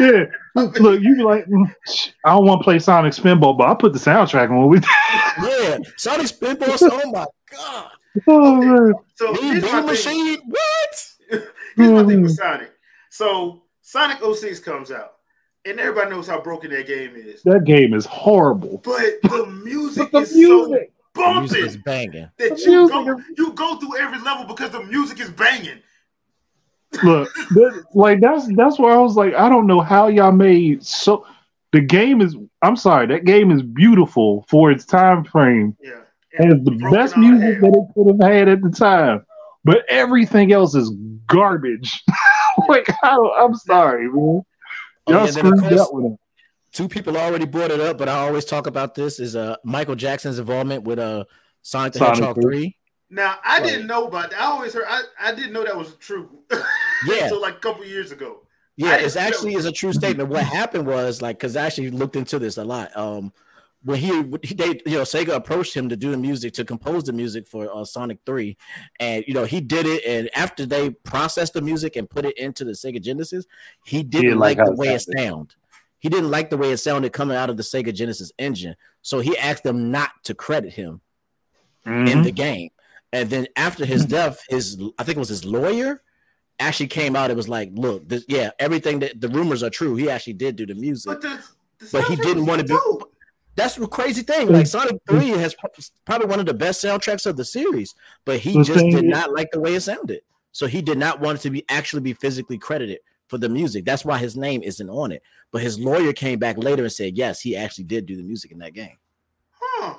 Yeah. Look, you be like, "Mm, I don't want to play Sonic Spinball, but I put the soundtrack on with.
Yeah, Sonic Spinball. Oh my god,
oh man.
so
Mean
here's my thing.
Machine. What?
Here's my thing
Mm.
with Sonic. So Sonic 06 comes out, and everybody knows how broken that game is.
That game is horrible.
But the music
But the
is
music,
so
The music is banging.
that
the
you
music
go,
is-
you go through every level because the music is banging.
look, that- like that's that's where I was like, I don't know how y'all made so. The game is. I'm sorry, that game is beautiful for its time frame.
Yeah.
It has the best music that it could have had at the time, but everything else is garbage. like I don't, I'm sorry, man.
Oh,
Y'all
yeah, then of
screwed
course-
up with.
Two people already brought it up, but I always talk about this is uh Michael Jackson's involvement with uh Sonic the
Sonic
Hedgehog
3.
3.
Now I
Right.
didn't know about that. I always heard I, I didn't know that was true.
Yeah.
so like a couple years ago.
Yeah, it's
didn't know.
actually is a true statement. What happened was like because I actually looked into this a lot. Um, when he, he they you know Sega approached him to do the music to compose the music for uh, Sonic Three, and you know he did it. And after they processed the music and put it into the Sega Genesis, he didn't
didn't
like,
like
the way it
sounded.
sounded. He didn't like the way it sounded coming out of the Sega Genesis engine, so he asked them not to credit him in
Mhm.
the game. And then after his death, his I think it was his lawyer actually came out It was like, "Look, this, yeah, everything that the rumors are true. He actually did do the music,
But the, the
but he didn't want to be."
Dope.
That's the crazy thing. Like Sonic Three has probably one of the best soundtracks of the series, but he
The
just did
is-
not like the way it sounded. So he did not want it to be actually be physically credited for the music. That's why his name isn't on it. But his lawyer came back later and said, yes, he actually did do the music in that game.
Huh.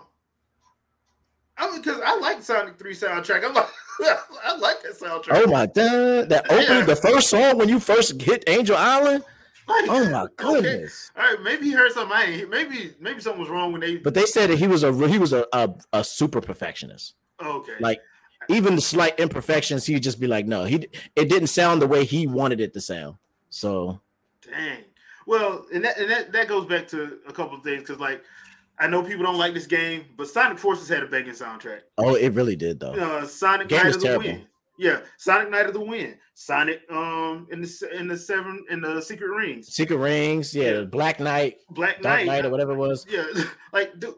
I mean, because I like Sonic 3 soundtrack. I'm like I like that soundtrack.
Oh my god, that opening, the first song when you first hit Angel Island.
Like,
Oh my
okay.
goodness.
All right, maybe he heard something. I ain't, maybe maybe something was wrong when they.
But they said that he was a he was a, a, a super perfectionist.
okay,
Like even the slight imperfections, he'd just be like, no, he it didn't sound the way he wanted it to sound. So
dang. Well, and that and that, that goes back to a couple of things because like I know people don't like this game, but Sonic Forces had a banging soundtrack.
oh, it really did though.
Uh, Sonic Night
was
of the
terrible.
Wind. Yeah, Sonic Night of the Wind. Sonic um in the in the seven in the Secret Rings.
Secret Rings, yeah,
Yeah.
Black Knight,
Black Knight.
Knight, or whatever it was.
Yeah, like dude,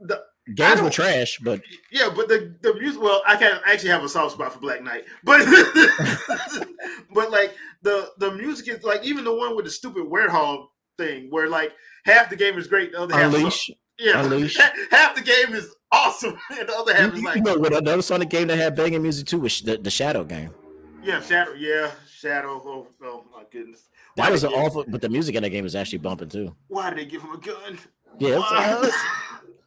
the
Games were trash, but
Yeah, but the the music. Well, I can actually have a soft spot for Black Knight, but but like the the music is like even the one with the stupid Werehog thing, where like half the game is great, the other half
Unleash.
Yeah, half the game is awesome, and the other half
You,
is
you
like
know what another Sonic game that had banging music too was the, the Shadow game.
yeah, Shadow, yeah, Shadow. Oh, oh my goodness,
That was an awful, but the music in that game was actually bumping too.
Why did they give him a gun?
Yeah, uh, let's,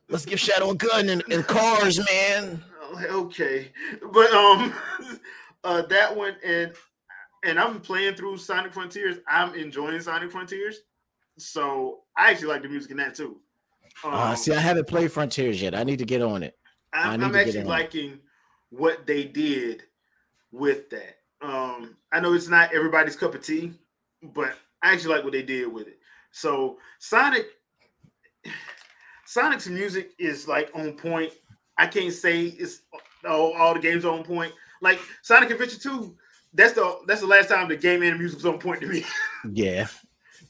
let's give Shadow a gun and, and cars, man.
Oh, okay, but um, uh, that one and and I'm playing through Sonic Frontiers. I'm enjoying Sonic Frontiers, so I actually like the music in that too. Um,
Uh, see, I haven't played Frontiers yet. I need to get on it. I
I'm actually
on it.
liking what they did with that. Um, I know it's not everybody's cup of tea, but I actually like what they did with it. So Sonic, Sonic's music is like on point. I can't say it's all, all the games are on point. Like Sonic Adventure 2, that's the that's the last time the game and the music was on point to me.
Yeah,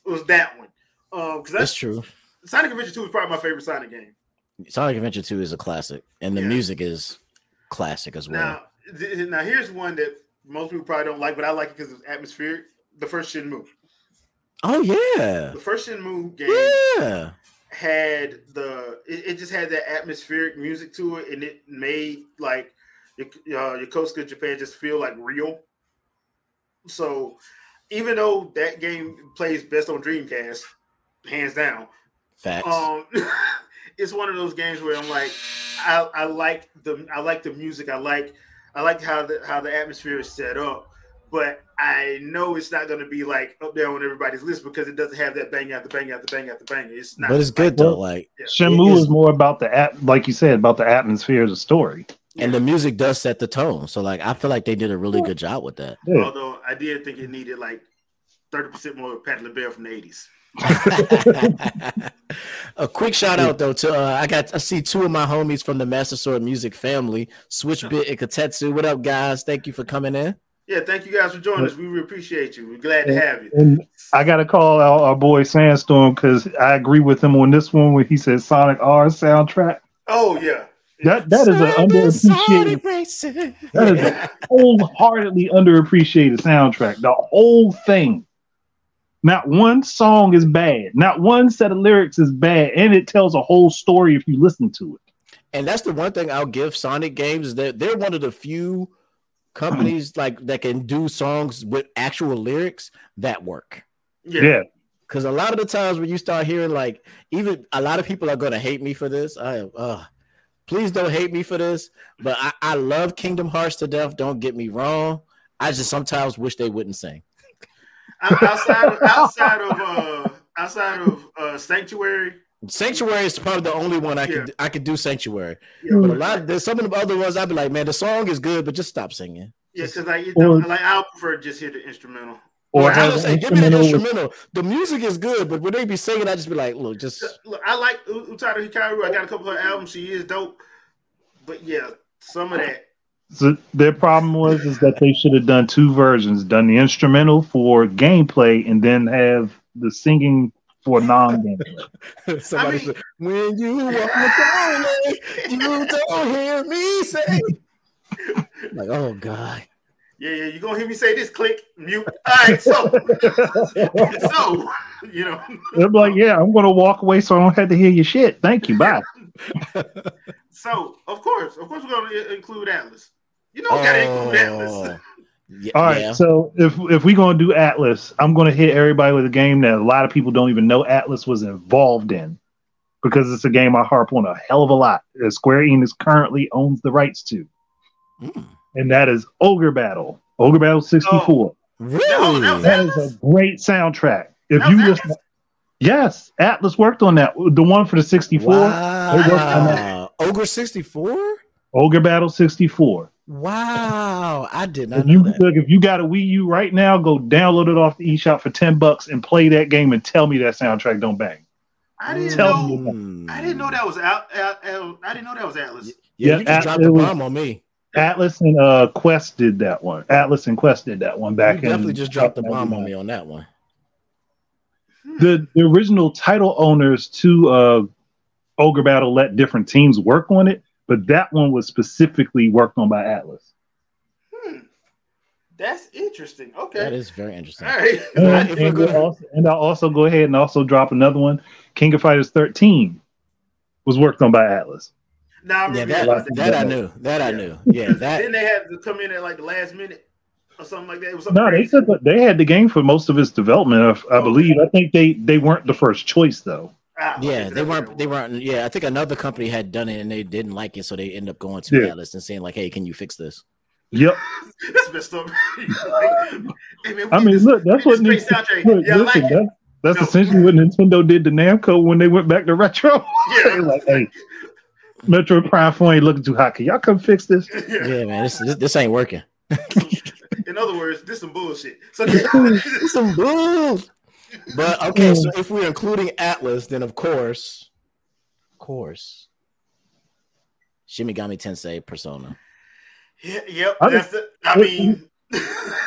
it was that one. Um, because
that's
that's
true.
Sonic Adventure 2 is probably my favorite Sonic game.
Sonic Adventure 2 is a classic, and the
Yeah.
music is classic as well.
Now, th- now here's one that most people probably don't like, but I like it because it's atmospheric. The first Shenmue.
oh yeah,
The first Shenmue game
yeah.
had the it, it just had that atmospheric music to it, and it made like your uh, Yokosuka Japan just feel like real. So even though that game plays best on Dreamcast, hands down,
Facts.
um, it's one of those games where I'm like, I, I like the I like the music. I like I like how the how the atmosphere is set up. But I know it's not going to be like up there on everybody's list because it doesn't have that bang after bang after bang after bang. It's not.
but it's good though. Like,
Yeah.
Shenmue
It is-
is more about the at, like you said, about the atmosphere of the story.
and the music does set the tone. So, like, I feel like they did a really good job with that.
Yeah.
Although I did think it needed like thirty percent more Pat LaBelle from the eighties.
A quick shout out though to uh, I got I see two of my homies from the Master Sword Music family, Switchbit and Katetsu. What up, guys? Thank you for coming in.
Yeah, thank you guys for joining us. We really appreciate you. We're glad to have you.
And I got to call out our boy Sandstorm because I agree with him on this one when he said Sonic R soundtrack.
Oh yeah.
That that is an underappreciated, that is a wholeheartedly underappreciated soundtrack. The whole thing. Not one song is bad. Not one set of lyrics is bad, and it tells a whole story if you listen to it.
And that's the one thing I'll give Sonic Games is that they're one of the few companies like that can do songs with actual lyrics that work.
Yeah.
Yeah.
Because a lot of the times when you start hearing like even a lot of people are gonna hate me for this. I uh please don't hate me for this, but I, I love Kingdom Hearts to death. Don't get me wrong. I just sometimes wish they wouldn't sing.
Outside of, outside of uh outside of uh Sanctuary.
Sanctuary is probably the only one I
Yeah.
could I could do Sanctuary.
Yeah,
But a lot of there's some of the other ones I'd be like, man, the song is good, but just stop singing.
yeah, because like you know, like I prefer just hear the instrumental.
Or
I
have
would say, give me the
instrumental.
The music is good, but when they be singing, I just be like, look, just
Look, I like U- Utada Hikaru. I got a couple of her albums. She is dope. But yeah, some of that.
So their problem was is that they should have done two versions, done the instrumental for gameplay and then have the singing for non-gameplay.
somebody
mean-
said, when you walk the you don't hear me say. Like, oh god.
Yeah, yeah. You gonna hear me say this? Click mute. All right, so so you know.
I'm like, yeah, I'm gonna walk away so I don't have to hear your shit. Thank you. Bye.
So of course, of course, we're gonna include Atlus. You know, we gotta include Atlus.
Oh. Yeah,
All right,
yeah.
so if if we're gonna do Atlus, I'm gonna hit everybody with a game that a lot of people don't even know Atlus was involved in, because it's a game I harp on a hell of a lot. That Square Enix currently owns the rights to,
Mm.
and that is Ogre Battle. Ogre Battle 64.
Really?
that
That is a great soundtrack. If
That
you
was
listen, yes, Atlus worked on that. The one for the 64, worked on
Wow. Ogre 64?
Ogre Battle 64.
Wow. I did not
If you
that.
look, if you got a Wii U right now, go download it off the eShop for 10 bucks and play that game and tell me that soundtrack don't bang.
I didn't
Tell
know.
me.
Mm.
I didn't know that was out. out, out I didn't know that was Atlus.
Yeah,
Yeah,
you just
At-
dropped the bomb on me.
Atlus and uh Quest did that one. Atlus and Quest did that one
You
back in
definitely just dropped the bomb on me on that one.
The the original title owners to uh Ogre Battle let different teams work on it, but that one was specifically worked on by Atlus.
Hmm. That's interesting. Okay.
That is very interesting.
All right.
And, and we'll also, and I'll also go ahead and also drop another one. King of Fighters 13 was worked on by Atlus.
Now I
Yeah,
remember
that,
lot
that I knew. That I knew. Yeah, that
then they had to come in at like the last minute or something like that. It was something
No, they said that they had the game for most of its development. I, I believe. I think they they weren't the first choice though.
Ah,
Yeah, they weren't. They weren't. Yeah, I think another company had done it and they didn't like it, so they ended up going to
Yeah.
Atlus and saying like, "Hey, can you fix this?"
Yep.
That's messed up. hey, man,
I mean,
this-
look, that's what
need
Nin-
this great soundtrack.
look,
Yeah, I like
that- that's
No.
essentially what Nintendo did to Namco when they went back to retro.
Yeah.
Like, hey, Metroid Prime 4 ain't looking too hot. Can y'all come fix this?
Yeah.
Yeah, man, this this, this ain't working.
In other words, this some bullshit. So
Some bull. But okay, so if we're including Atlus, then of course, of course, Shin Megami Tensei Persona.
yeah, yep.
I
That's it. I mean,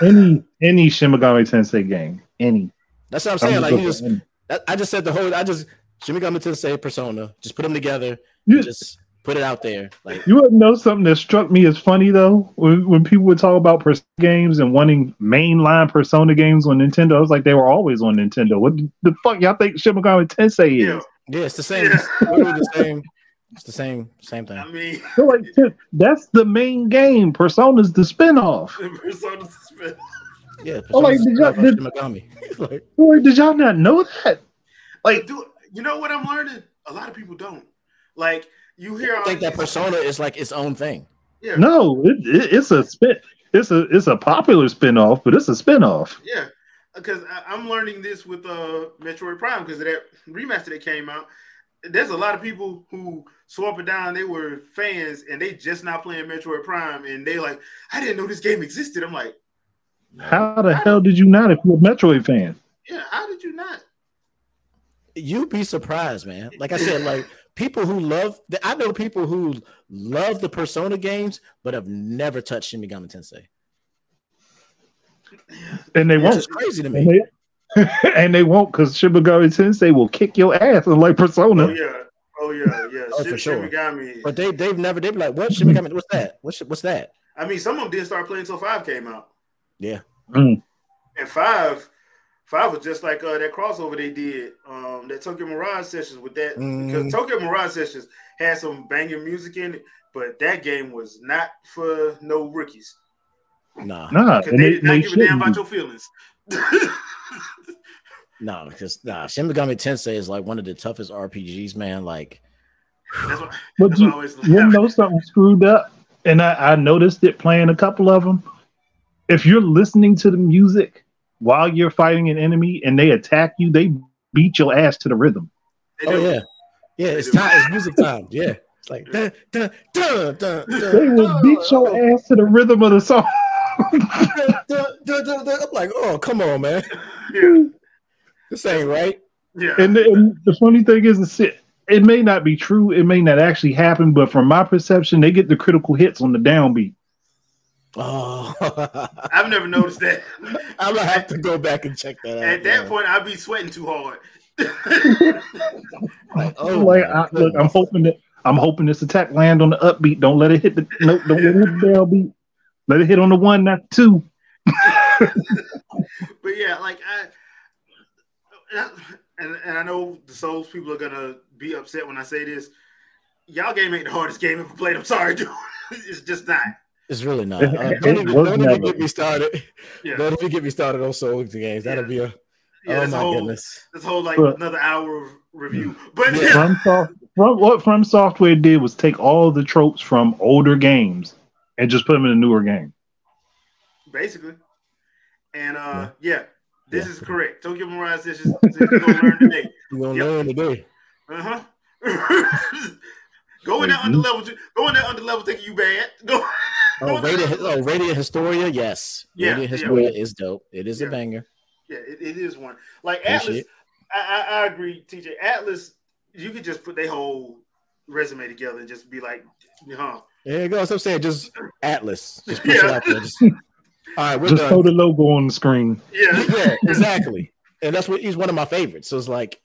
Any any Shin Megami Tensei game, any.
That's what I'm saying.
I'm
Like you just,
at any.
that- I just said the whole. I just Shin Megami Tensei Persona. Just put them together.
You-
Just put it out there. Like
You wouldn't know something that struck me as funny though when, when people would talk about Persona games and wanting mainline Persona games on Nintendo. I was like, they were always on Nintendo. What the fuck y'all think Shin Megami Tensei is?
yeah.
yeah, it's the same.
Yeah.
literally the same. It's the same. Same thing.
I mean,
They're like, that's the main game. Persona's the spinoff.
Persona Suspense.
Yeah.
Oh, like, did y'all-
spin-off of
did-
Shin Megami. like,
Like, did y'all not know that?
Like, do you know what I'm learning? A lot of people don't. Like, you hear
I
all
think that
these-
Persona is like its own thing.
Yeah,
No, it, it, it's a spin. It's a it's a popular spinoff, but it's a spinoff.
yeah. Because I'm learning this with uh Metroid Prime because that remaster that came out. There's a lot of people who swap it down. They were fans and they just not playing Metroid Prime, and they like, I didn't know this game existed. I'm like,
How the hell did you not if you're a Metroid fan?
yeah, how did you not?
You'd be surprised, man. Like I said, like people who love. The, I know people who love the Persona games, but have never touched Shin Megami Tensei.
And they
Which
won't.
is crazy to
And
me.
they, and they won't because Shin Megami Tensei will kick your ass like Persona.
Oh yeah, oh yeah, yeah.
Oh,
Shim-
for sure.
Shin Megami.
But they they've never. They'd be like, "What Shin Megami? What's that? What's what's that?"
I mean, some of them did start playing until five came out,
Yeah.
Mm.
and five, Five was just like uh, that crossover they did, um, that Tokyo Mirage Sessions with that
Mhm.
because Tokyo Mirage Sessions had some banging music in it, but that game was not for no rookies
Nah,
Nah,
because they
they,
did not
they
give a damn about your feelings.
no, because nah, Shin Megami Tensei is like one of the toughest RPGs, man. Like,
That's what,
But
that's what I
you,
always
you know something screwed up, and I, I noticed it playing a couple of them. If you're listening to the music while you're fighting an enemy and they attack you, they beat your ass to the rhythm.
Oh yeah, yeah, it's time, it's music time. Yeah, it's like dun, dun, dun, dun, dun,
They will
dun,
beat your ass to the rhythm of the song.
dun, dun, dun, dun, dun. I'm like, oh, come on, man,
Yeah,
this ain't right.
yeah.
And the, and the funny thing is, it, it may not be true, it may not actually happen, but from my perception, they get the critical hits on the downbeat.
Oh,
I've never noticed that.
I'm gonna have to go back and check that out.
At that
man.
point, I'd be sweating too hard.
like, oh,
like, I, look, I'm hoping that I'm hoping this attack land on the upbeat. Don't let it hit the note. Don't let it hit the downbeat. Let it hit on the one, not two.
but yeah, like I, and, and I know the Souls people are gonna be upset when I say this. Y'all game ain't the hardest game ever played. I'm sorry, dude. it's just not.
It's really not.
It-
Uh,
it
don't even, don't even get me started.
Yeah,
Don't even get me started on Souls games. That'll
Yeah.
be a
yeah.
oh
this
my
whole
goodness.
this whole like
But-
another hour of review. But
Yeah.
yeah,
From, soft, from what From Software did was take all the tropes from older games and just put them in a newer game.
basically. And uh, yeah, this is correct. Tokyo Mirage. This is this is gonna learn today.
You're gonna
Yep.
learn today.
Uh huh. go in that
Wait,
under level. Go in that under level thinking you bad. Go. Go
Oh,
in
Radiant, oh, Radiant Historia, yes.
Yeah,
Radiant
yeah.
Historia is dope. It is
Yeah.
a banger.
Yeah, it, it is one. Like
Appreciate Atlus.
I, I, I agree, TJ. Atlus, you could just put their whole resume together and just be like, huh?
There you go. So I'm saying just Atlus. Just push it
Yeah.
out there. Just, all right, we're
Just throw
done.
the logo on the screen.
Yeah,
yeah, exactly. And that's what he's one of my favorites. So it's like,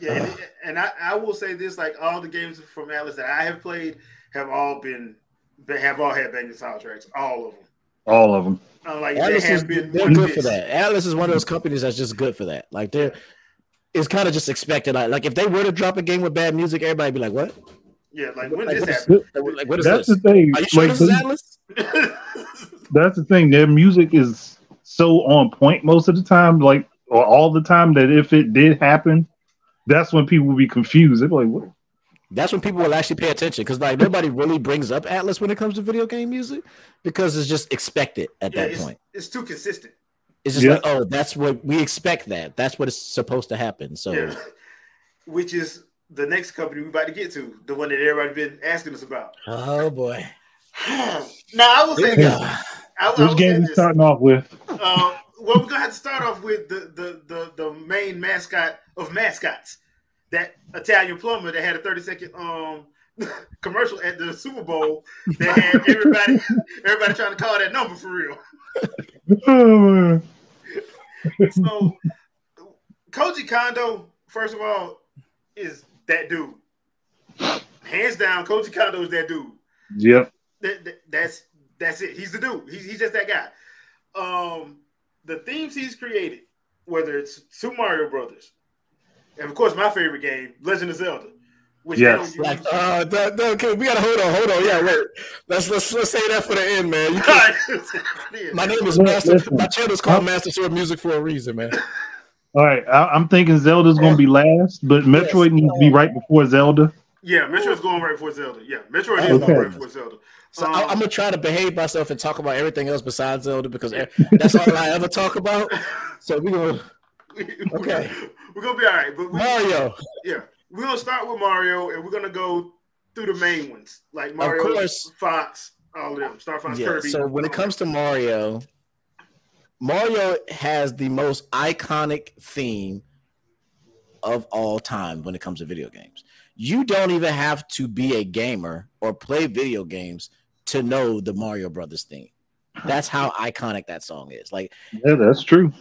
yeah. And, and I, I will say this: like all the games from Atlus that I have played have all been, they have all had banging soundtracks, all of them.
All of them.
Uh, like
Atlus
they
is
have been
they're
one
good for that. Atlus is one of those companies that's just good for that. Like they're it's kind of just expected. Like, like if they were to drop a game with bad music, everybody'd be like, "What?
Yeah, like when
Like,
this
what is-
happened.
Like, what is
That's
this?
the thing.
Are you sure
Like,
this is Atlus?"
that's the thing. Their music is so on point most of the time, like or all the time that if it did happen, that's when people would be confused. They'd be like, what?
That's when people will actually pay attention because like nobody really brings up Atlus when it comes to video game music because it's just expected at
yeah,
that
it's,
point.
it's too consistent.
It's just
Yeah.
like, oh, that's what we expect. That that's what is supposed to happen. So
Yeah. Which is the next company we're about to get to, the one that everybody's been asking us about.
oh boy,
now I will say this.
Yeah.
I, I will
Which
say
game we starting off with?
Uh, well, we're gonna have to start off with the, the the the main mascot of mascots, that Italian plumber that had a thirty second um commercial at the Super Bowl that had everybody everybody trying to call that number for real.
Oh,
So Koji Kondo, first of all, is that dude. Hands down, Koji Kondo is that dude.
yep.
That, that- that's that's it. He's the dude. He's, he's just that guy. Um, the themes he's created, whether it's Super Mario Brothers, and of course my favorite game, Legend of Zelda, which
Yes.
like uh, that, that- okay, we gotta hold on, hold on. Yeah, wait. Let's let's let's say that for the end, man. You can't, my name is Master.
listen.
My is called Master Sword Music for a reason, man.
All right. I, I'm thinking Zelda's going to be last, but Metroid needs to be right before Zelda.
yeah, Metroid's going right before Zelda. Yeah, Metroid
Okay.
is going right before Zelda.
So
Um,
I, I'm gonna try to behave myself and talk about everything else besides Zelda because that's all I ever talk about. So we gonna Okay.
We're gonna be all right. But we,
Mario,
yeah, we're gonna start with Mario, and we're gonna go through the main ones like Mario,
course.
Fox, all of them, Star Fox,
yeah.
Kirby.
So when it comes to Mario, Mario has the most iconic theme of all time when it comes to video games. You don't even have to be a gamer or play video games to know the Mario Brothers theme. That's how iconic that song is. Like
Yeah, that's true.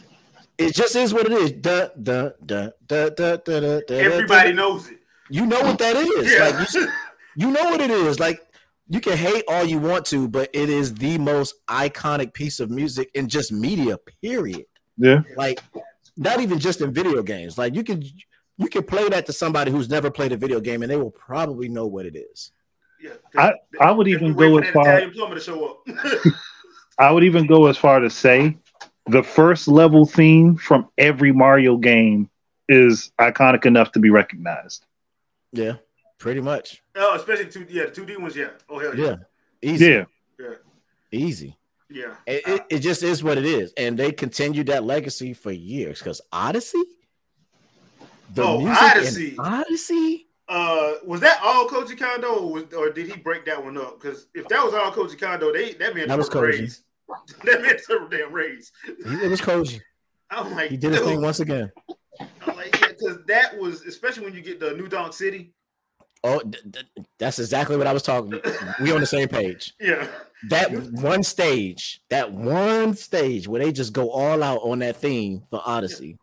It just is what it is. Duh, duh, duh, duh, duh, duh, duh, duh,
everybody
duh.
knows it.
You know what that is.
Yeah,
Like you, you know what it is. Like you can hate all you want to, but it is the most iconic piece of music in just media. Period.
Yeah.
Like not even just in video games. Like you can you can play that to somebody who's never played a video game, and they will probably know what it is.
Yeah,
I, I would even go as far.
To show up.
I would even go as far to say the first level theme from every Mario game is iconic enough to be recognized.
Yeah, pretty much.
Oh, especially two, yeah, the two D ones, yeah. Oh hell yeah,
yeah. easy,
yeah,
yeah,
easy.
Yeah,
it, it, it just is what it is, and they continued that legacy for years. Because Odyssey,
the oh, Odyssey,
Odyssey.
Uh, was that all Koji Kondo, or, was, or did he break that one up? Because if that was all Koji Kondo, they that man
that was Koji.
Raised. that man took damn raise.
It was Koji.
I'm like,
he did his thing once again.
I'm like, yeah, because that was especially when you get the New Donk City.
Oh, th- th- that's exactly what I was talking. We on the same page.
Yeah.
That one stage, that one stage where they just go all out on that theme for Odyssey.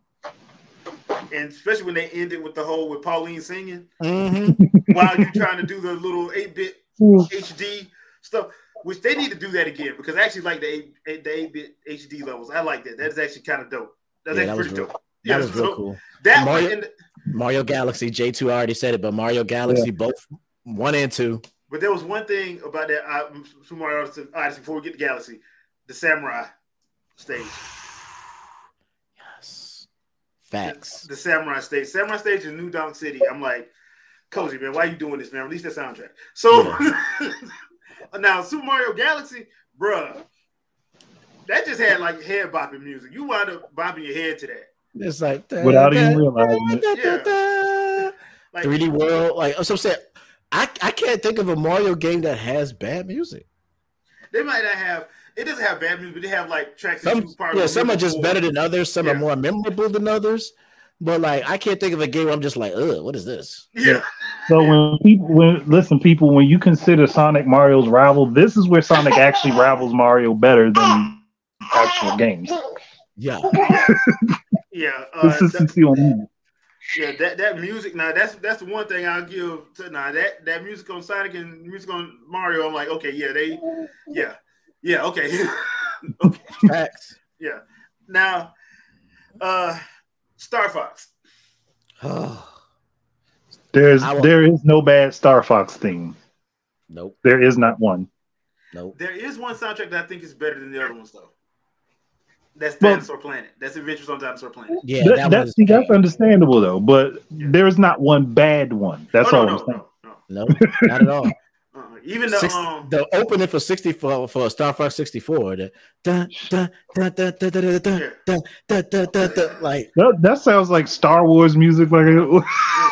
And especially when they ended with the whole with Pauline singing
mm-hmm.
while you're trying to do the little 8-bit HD stuff, which they need to do that again because I actually like the 8 the 8-bit HD levels. I like that. That's actually kind of dope. That's
yeah,
actually
that
pretty
real,
dope.
That yeah, was so real cool.
That
Mario,
one
Mario Galaxy, J2 already said it, but Mario Galaxy, yeah. both one and two.
But there was one thing about that uh, Super Mario Odyssey before we get to Galaxy, the Samurai stage.
Yes, facts.
The, the Samurai stage, Samurai stage in New Donk City. I'm like, Cozy man, why are you doing this, man? Release the soundtrack. So yeah. now Super Mario Galaxy, bruh, that just had like head bopping music. You wind up bopping your head to that.
It's like
without even realizing it.
Yeah.
Like, 3D World, like so I'm saying, I I can't think of a Mario game that has bad music.
They might not have. It doesn't have bad music, but they have like tracks.
Some, yeah, some are just better than others. Some
Yeah.
are more memorable than others. But like, I can't think of a game where I'm just like, ugh, what is this?
Yeah.
So when people, when listen, people, when you consider Sonic Mario's rival, this is where Sonic actually rivals Mario better than actual games.
Yeah,
Yeah. Uh, that,
Consistency on that.
yeah, that, that music now that's that's the one thing I'll give to now that that music on Sonic and music on Mario. I'm like, okay, yeah, they yeah. Yeah, okay. okay.
facts.
Yeah. Now uh Star Fox.
Oh,
There's
I will-
there is no bad Star Fox theme.
nope,
There is not one.
nope.
There is one soundtrack that I think is better than the other ones though. That's
Well-
Dinosaur Planet. That's Adventures on Dinosaur Planet.
Yeah,
That-
that,
that's, see, that's understandable though, but there's not one bad one. That's
oh,
all
no,
I'm saying.
no, no.
no, not at all.
Even the um,
the opening for sixty four for Star Fox sixty four. Like
that, sounds like Star Wars music. Like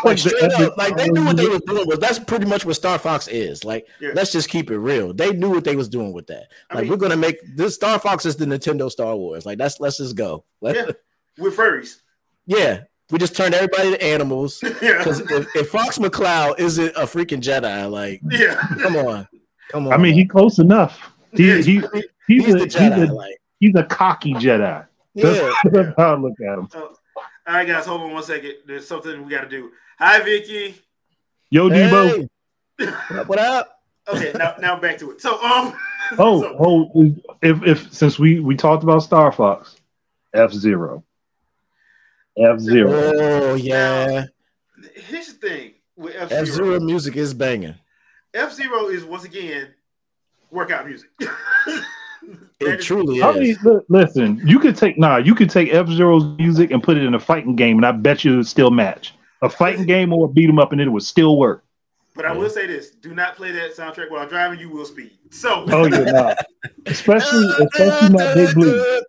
like,
the,
up, like they knew what they were doing. Was that's pretty much what Star Fox is. Like
yeah.
let's just keep it real. They knew what they was doing with that. Like I
mean,
we're gonna make this Star Fox is the Nintendo Star Wars. Like that's let's just go. Let's,
yeah, with furries.
Yeah, we just turned everybody to animals.
yeah.
Because if, if Fox McCloud isn't a freaking Jedi, like,
Yeah.
come on, come on.
I mean, he close enough. He,
Yeah,
he,
he's,
he's, a,
the
he's,
Jedi.
a,
like,
he's a cocky Jedi. That's,
yeah.
that's how I look at him.
All right, guys, hold on one second. There's something we got to do. Hi, Vicky.
Yo, Debo.
Hey, what up? What up?
Okay, now now back to it. So um.
Oh,
so-
oh, if if since we we talked about Star Fox, F Zero, F Zero.
Oh yeah,
here's the thing with F
F Zero
Zero.
music is banging.
F Zero is once again workout music.
It
That is-
truly
I
is.
mean, li- listen, you could take nah, you could take F Zero's music and put it in a fighting game, and I bet you it would still match. A fighting game or a beat 'em up, and it would still work.
But I will say this: do not play that soundtrack while driving. You will speed. So,
Oh yeah, nah. especially especially not Big Blue.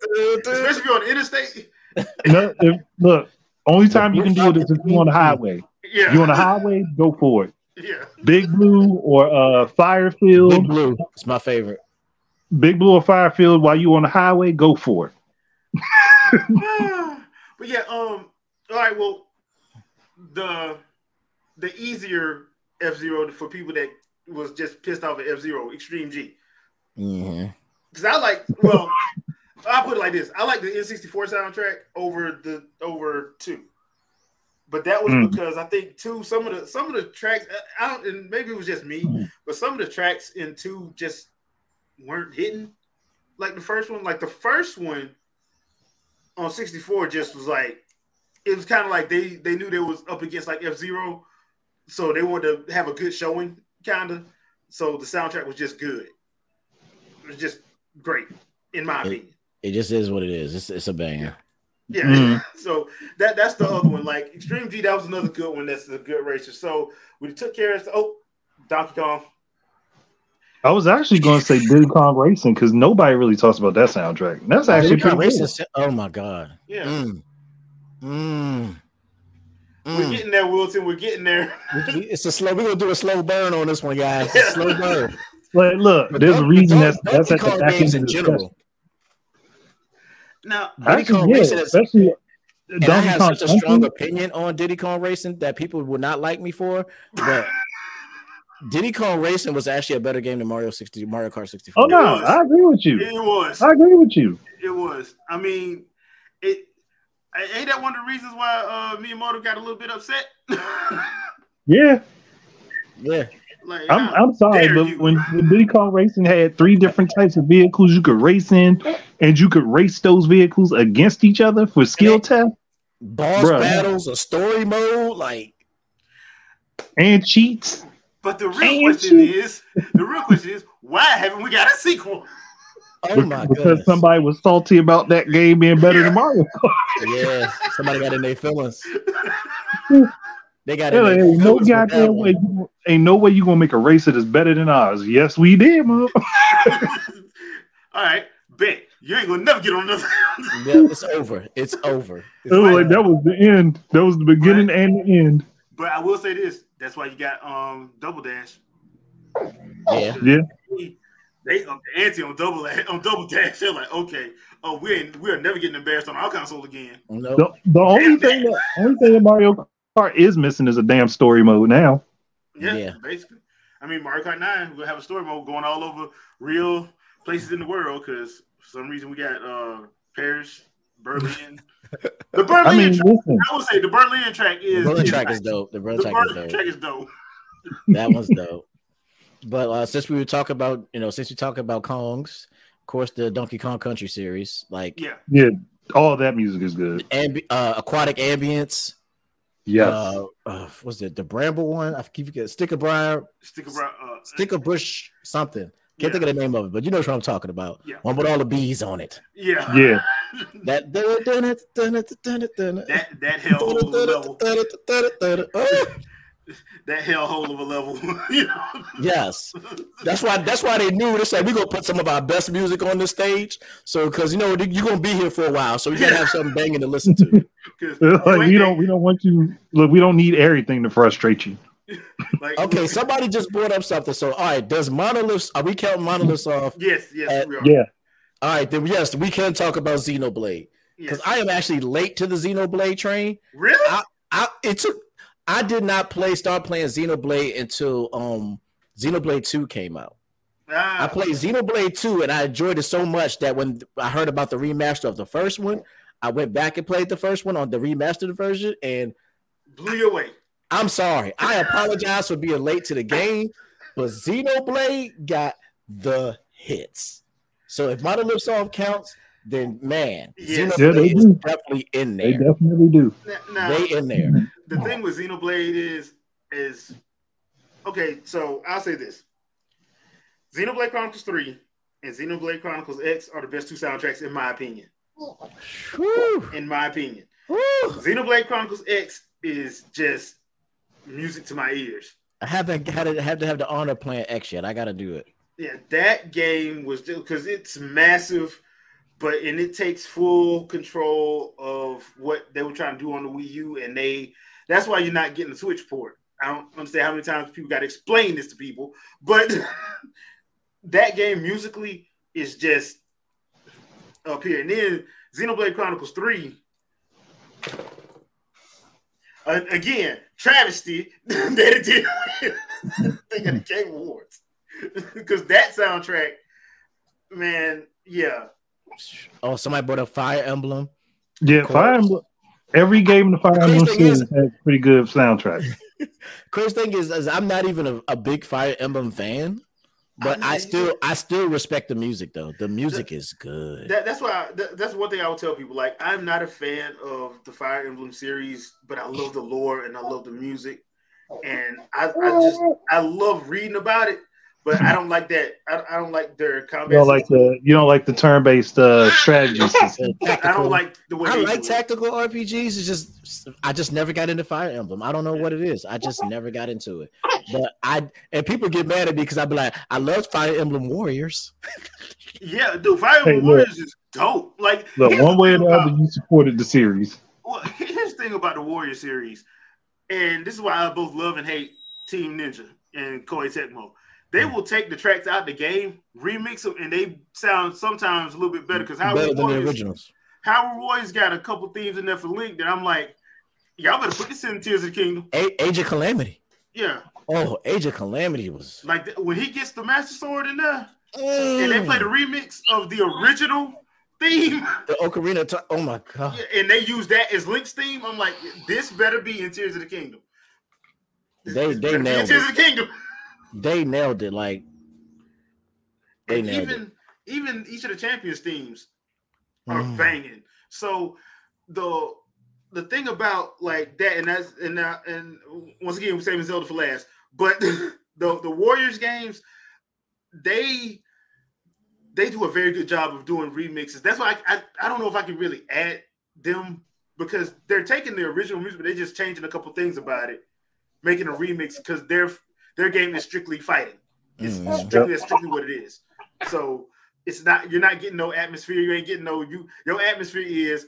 especially if you're on interstate.
No, if, look, only time you can do it is if you're on the highway.
Yeah,
You on the highway, go for it.
yeah.
Big Blue or uh Firefield,
Big Blue. It's my favorite.
Big Blue or Firefield while you on the highway, go for it.
but yeah, um, all right. Well, the the easier F Zero for people that was just pissed off at F Zero, Extreme G.
Mhm.
Because I like, well, I'll put it like this: I like the N64 soundtrack over the over two. But that was
Mm.
because I think two some of the some of the tracks I don't and maybe it was just me, but some of the tracks in two just weren't hitting like the first one. Like the first one on 64 just was like it was kind of like they they knew they was up against like F Zero, so they wanted to have a good showing, kind of. So the soundtrack was just good. It was just great, in my opinion.
It just is what it is. It's, it's a banger.
Yeah.
Mhm.
So that that's the other one. Like Extreme G, that was another good one. That's a good racer. So we took care of. Oh, Donkey Kong.
I was actually going to say Diddy Kong Racing because nobody really talks about that soundtrack. That's actually
Diddy Kong
pretty good.
Racing- Oh my god.
Yeah.
Mm. Mm.
We're
Mm.
getting there, Wilson. We're getting there.
It's a slow. We're gonna do a slow burn on this one, guys. It's a slow burn.
Like, look,
But
there's a reason
Don-
that's that's
Donkey
at the back end
in
of the
general.
Now,
Diddy Kong
Actually, yeah,
Racing is-
especially
And I have
Kong
such a strong
Country.
opinion on Diddy Kong Racing that people would not like me for, but Diddy Kong Racing was actually a better game than Mario 60, Mario Kart 64.
Oh no. I agree with you.
it was.
I agree with you.
It was. I mean, it. Ain't that one of the reasons why uh, Miyamoto got a little bit upset?
Yeah,
Yeah,
like,
I'm I'm sorry, but
you.
when, when Diddy Kong Racing had three different types of vehicles you could race in, and you could race those vehicles against each other for skill test
boss
Bruh.
battles, a story mode, like
and cheats.
But the real
Ain't
question
you?
is, the real question is, why haven't we got a sequel?
oh my God.
because
goodness.
somebody was salty about that game being better than Mario.
yeah, somebody got in their feelings. They got
Yeah,
in their
ain't no
feelings with that
goddamn way. you- Ain't no way you gonna make a racer that's better than ours. Yes, we did, man.
All right, bet you ain't gonna never get on another.
Yeah, it's over. It's over. It's
It was
over.
like that was the end. That was the beginning and the end.
but I will say this: that's why you got um Double Dash.
yeah.
Yeah.
They up the ante on double on double dash. They're like, okay, oh, we're we're never getting embarrassed on our console again.
No,
The, the only thing that only thing that Mario Kart is missing is a damn story mode now.
Yeah,
Yeah.
basically. I mean, Mario Kart Nine, we'll have a story mode going all over real places in the world because for some reason we got uh Paris, Berlin. the Berlin
I mean,
track,
listen,
I would say the Berlin track
the
is
Berlin track
nice.
is dope. The Berlin
The
track is dope.
track is dope.
That one's dope. But uh, since we were talking about, you know, since we talk about Kongs, of course, the Donkey Kong Country series, like
Yeah,
yeah, all that music is good.
ambi- uh, aquatic ambience.
Yes.
Uh, uh, what's it? The Bramble one? I keep forgetting. Sticker Briar,
stick around. Uh,
Sticker Bush, something.
Yeah,
Can't think of the name of it, but you know what I'm talking about.
Yeah.
One with all the bees on it.
yeah,
yeah.
That
that that hell hole of a level.
Oh,
That hell hole of a level. you know?
Yes, that's why. That's why they knew. They said we're gonna put some of our best music on the stage. So, because you know you're gonna be here for a while, so we gotta have something banging to listen to.
'Cause you
like we don't we don't want you look, we don't need everything to frustrate you.
like-
Okay, somebody just brought up something. So, all right, does monoliths? Are we counting Monolith Soft?
Yes, yes, we are.
Yeah.
All right, then yes, we can talk about Xenoblade because
Yes.
I am actually late to the Xenoblade train.
really?
I it took. I did not play start playing Xenoblade until um Xenoblade Two came out.
Ah,
I played Xenoblade 2 and I enjoyed it so much that when I heard about the remaster of the first one, I went back and played the first one on the remastered version. And
blew you away.
I'm sorry, I apologize for being late to the game, but Xenoblade got the hits. So if Monolith Soft counts, then man,
Yes.
Xenoblade
Yeah, they
is
do.
definitely in there.
They definitely do.
Now, now,
They in there.
the thing with Xenoblade is is okay. So I'll say this: Xenoblade Chronicles Three and Xenoblade Chronicles X are the best two soundtracks in my opinion.
Whew,
In my opinion,
whew.
Xenoblade Chronicles X is just music to my ears.
I haven't had to have to have the honor playing X yet. I got to do it.
Yeah, that game was because it's massive, but and it takes full control of what they were trying to do on the Wii U, and they that's why you're not getting the Switch port. I don't understand how many times people got to explain this to people, but that game musically is just up here. And then Xenoblade Chronicles 3. Uh, again, travesty that it did win. they got the Game Awards because that soundtrack, man, yeah,
Oh, somebody brought a Fire Emblem.
Yeah,
Cool.
Fire Emblem. Every game in the Fire Emblem
thing is-
series has pretty good soundtrack.
Chris thing is, is I'm not even a, a big Fire Emblem fan, But
I
I, still I still respect the music though. The music is good.
That, that's why I, that, that's one thing I would tell people. Like, I'm not a fan of the Fire Emblem series, but I love the lore and I love the music, and I, I just I love reading about it. But I don't like that. I, I don't like their combat.
You don't like
system.
the you don't like the turn based uh, strategy system.
I don't like the way
I
they
like
do it.
tactical RPGs. It's just I just never got into Fire Emblem. I don't know what it is. I just never got into it. But I and people get mad at me because I be like, I love Fire Emblem Warriors.
Yeah, dude, Fire Emblem
look.
Warriors is dope. Like,
Look, one way or
thing
the other, you supported the series.
Well, here's the thing about the Warrior series, and this is why I both love and hate Team Ninja and Koei Tecmo. They will take the tracks out the game, remix them, and they sound sometimes a little bit better because Howard
Better than the originals.
Hyrule Warriors got a couple themes in there for Link that I'm like, y'all better put this in Tears of the Kingdom.
A- Age of Calamity.
Yeah,
Oh, Age of Calamity was.
like th- when he gets the Master Sword in there, oh. and they play the remix of the original theme,
the Ocarina. T- oh my god.
and they use that as Link's theme. I'm like, this better be in Tears of the Kingdom. This-
They-
this
they
better be in
nailed
Tears
it.
of the Kingdom.
They nailed it. Like they
and
nailed
even even each of the champions themes are
Mm.
banging. So the the thing about like that, and that's and now and once again we're saving Zelda for last, but the the Warriors games, they they do a very good job of doing remixes. That's why I I, I don't know if I can really add them because they're taking the original music, but they're just changing a couple things about it, making a remix because their their game is strictly fighting. It's
Mm.
strictly strictly what it is. So it's not you're not getting no atmosphere. You ain't getting no you. Your atmosphere is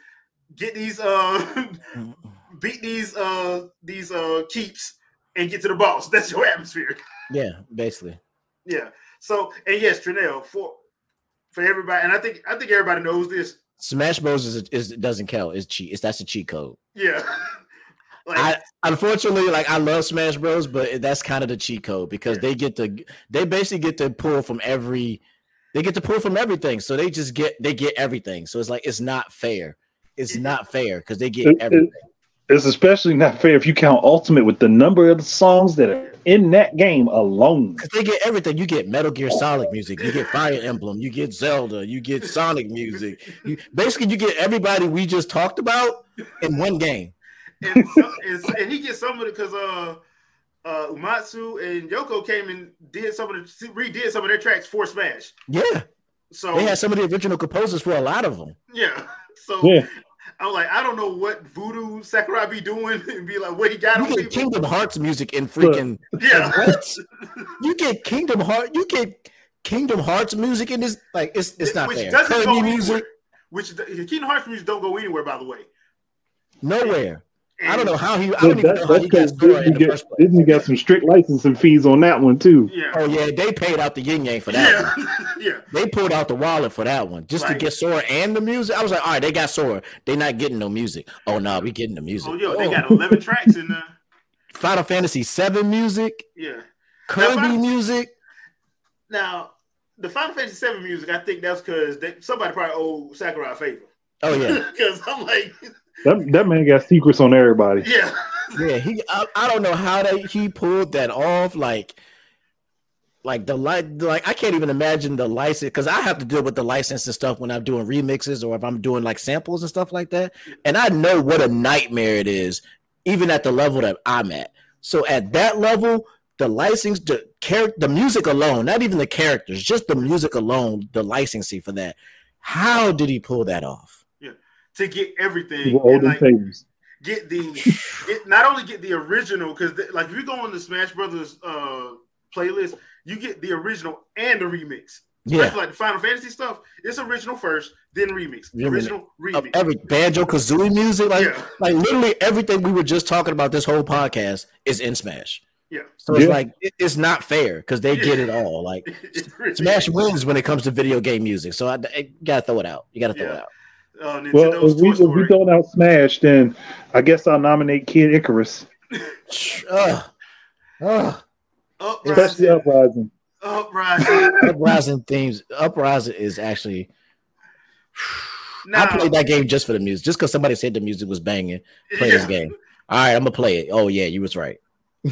get these uh beat these uh these uh keeps and get to the boss. That's your atmosphere.
Yeah, basically.
Yeah. So and yes, Trinell for for everybody, and I think I think everybody knows this.
Smash Bros is, is doesn't count. It's cheat. It's that's a cheat code.
Yeah. like
I unfortunately like I love Smash Bros, but that's kind of the cheat code because
Yeah.
they get to they basically get to pull from every they get to pull from everything. So they just get they get everything. So it's like it's not fair. It's not fair because they get
It- it-
everything.
It's especially not fair if you count Ultimate with the number of the songs that are in that game alone.
Because they get everything. You get Metal Gear Solid music, you get Fire Emblem, you get Zelda, you get Sonic music. You, basically, you get everybody we just talked about in one game.
And, so, and, and he gets some of it because uh uh Uematsu and Yoko came and did some of the redid some of their tracks for Smash.
Yeah,
So
they had some of the original composers for a lot of them.
yeah. So
Yeah.
I'm like, I don't know what Voodoo Sakurai be doing and be like, what he got
You
on
get
people.
Kingdom Hearts music in freaking
Yeah.
what? You get Kingdom Heart. You get Kingdom Hearts music in this. Like it's it's not
Which
fair.
doesn't go
Kirby
anywhere.
music
Which the Kingdom Hearts music don't go anywhere, by the way.
nowhere. I don't know how he. I don't even know how he got
because
Sora
Disney,
in the
get-
first place.
Disney got some strict licensing fees on that one too.
Yeah.
Oh yeah, they paid out the yin yang for that. one.
Yeah. yeah.
They pulled out the wallet for that one just to get Sora and the music. I was like, all right, they got Sora. They not getting no music. Oh no, we getting the music.
Oh, yo, they
Oh,
got 11 tracks in there.
Final Fantasy Seven music,
Yeah.
Kirby
Final-
music.
Now, the Final Fantasy Seven music, I think that's because somebody probably owed Sakurai a favor.
Oh yeah,
Because I'm like,
That, that man got secrets on everybody.
yeah.
yeah. He, I, I don't know how that he pulled that off. Like, like the light, like I can't even imagine the license because I have to deal with the license and stuff when I'm doing remixes or if I'm doing like samples and stuff like that. And I know what a nightmare it is, even at the level that I'm at. So at that level, the license, the character, the music alone, not even the characters, just the music alone, the licensing for that. How did he pull that off?
To get everything.
People
and, like, get the get not only get the original because like if you go on the Smash Brothers uh playlist, you get the original and the remix.
Yeah,
Especially like the Final Fantasy stuff, it's original first, then remix.
Yeah,
Original
of
remix.
every banjo kazooie music, like
Yeah.
like literally everything we were just talking about this whole podcast is in Smash.
Yeah.
So it's
Yeah.
like it- it's not fair because they
Yeah.
get it all. Like
It's really-
Smash wins when it comes to video game music. So I, I gotta throw it out. You gotta throw
Yeah.
it out.
Uh,
Well, if we, if we don't out Smash, then I guess I'll nominate Kid Icarus,
Ugh. Ugh.
especially
Uprising.
Uprising.
Uprising.
Uprising themes. Uprising is actually.
Now,
I played that game just for the music, just because somebody said the music was banging. Play this game. All right, I'm gonna play it. Oh yeah, you was right.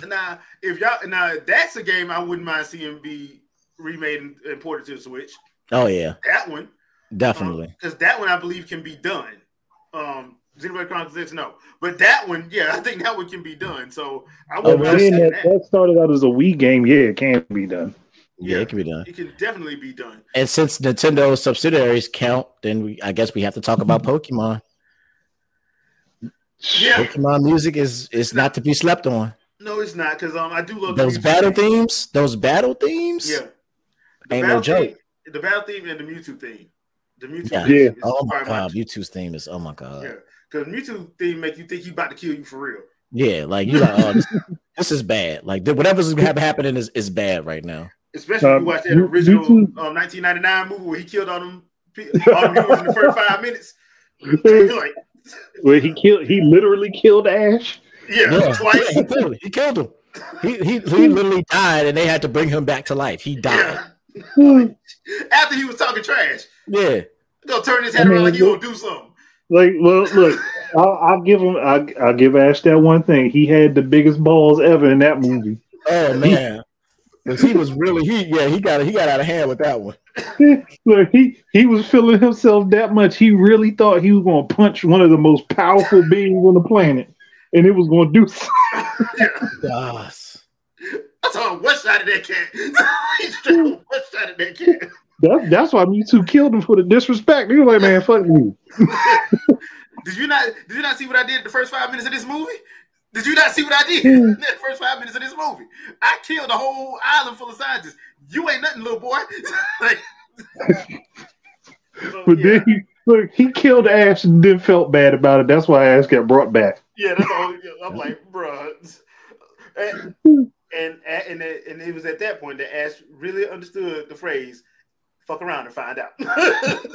Now, if y'all now that's a game I wouldn't mind seeing be remade and, and ported to the Switch.
Oh yeah,
That one,
definitely.
because that one I believe can be done. Um, Xenoblade Chronicles X, no, but that one, yeah, I think that one can be done. So I
Oh,
wouldn't
really?
mind
Being
seeing
that,
that.
that started out as a Wii game, yeah, it can be done.
yeah,
yeah.
it can be done.
It can definitely be done.
And since Nintendo subsidiaries count, then we I guess we have to talk about Pokemon.
Yeah.
Pokemon music is is not to be slept on.
No, it's not because um I do love
Those
Mewtwo
battle
theme.
themes, those battle themes.
Yeah, the
Ain't
battle
no joke.
theme, the battle theme and the Mewtwo theme. The Mewtwo
Yeah.
theme.
Yeah.
Oh my
probably
god, Mewtwo's theme is oh my god.
Yeah, because Mewtwo theme make you think he about to kill you for real.
Yeah, like you like oh this, this is bad. Like th- whatever's happening is, is bad right now.
Especially if
Um,
you watch that
Mew-
original um, 1999 movie where he killed all them, pe- all them in the first five minutes. Like,
Where he killed, he literally killed Ash.
yeah,
Yeah,
twice.
he killed him. He killed him. He, he he literally died, and they had to bring him back to life. He died.
Yeah. After he was talking trash,
Yeah,
gonna turn his head
I
around
mean,
like he gonna do something.
Like, well, look, I'll, I'll give him, I'll, I'll give Ash that one thing. He had the biggest balls ever in that movie.
Oh man, 'Cause he was really he yeah he got he got out of hand with that one.
Look, he he was feeling himself that much. He really thought he was going to punch one of the most powerful beings on the planet, and it was going to do. something.
Yes.
I saw him one shot at that cat. he straight up one shot at that cat.
That, that's why Mewtwo killed him for the disrespect. He was like, "Man, fuck you."
Did you not? Did you not see what I did the first five minutes of this movie? Did you not see what I did in the first five minutes of this movie? I killed a whole island full of scientists. You ain't nothing, little boy. like, So,
But
yeah,
then he look, he killed Ash and then felt bad about it. That's why Ash got brought back.
yeah, that's all. I'm like, bruh. And and and it, and it was at that point that Ash really understood the phrase "fuck around and find out."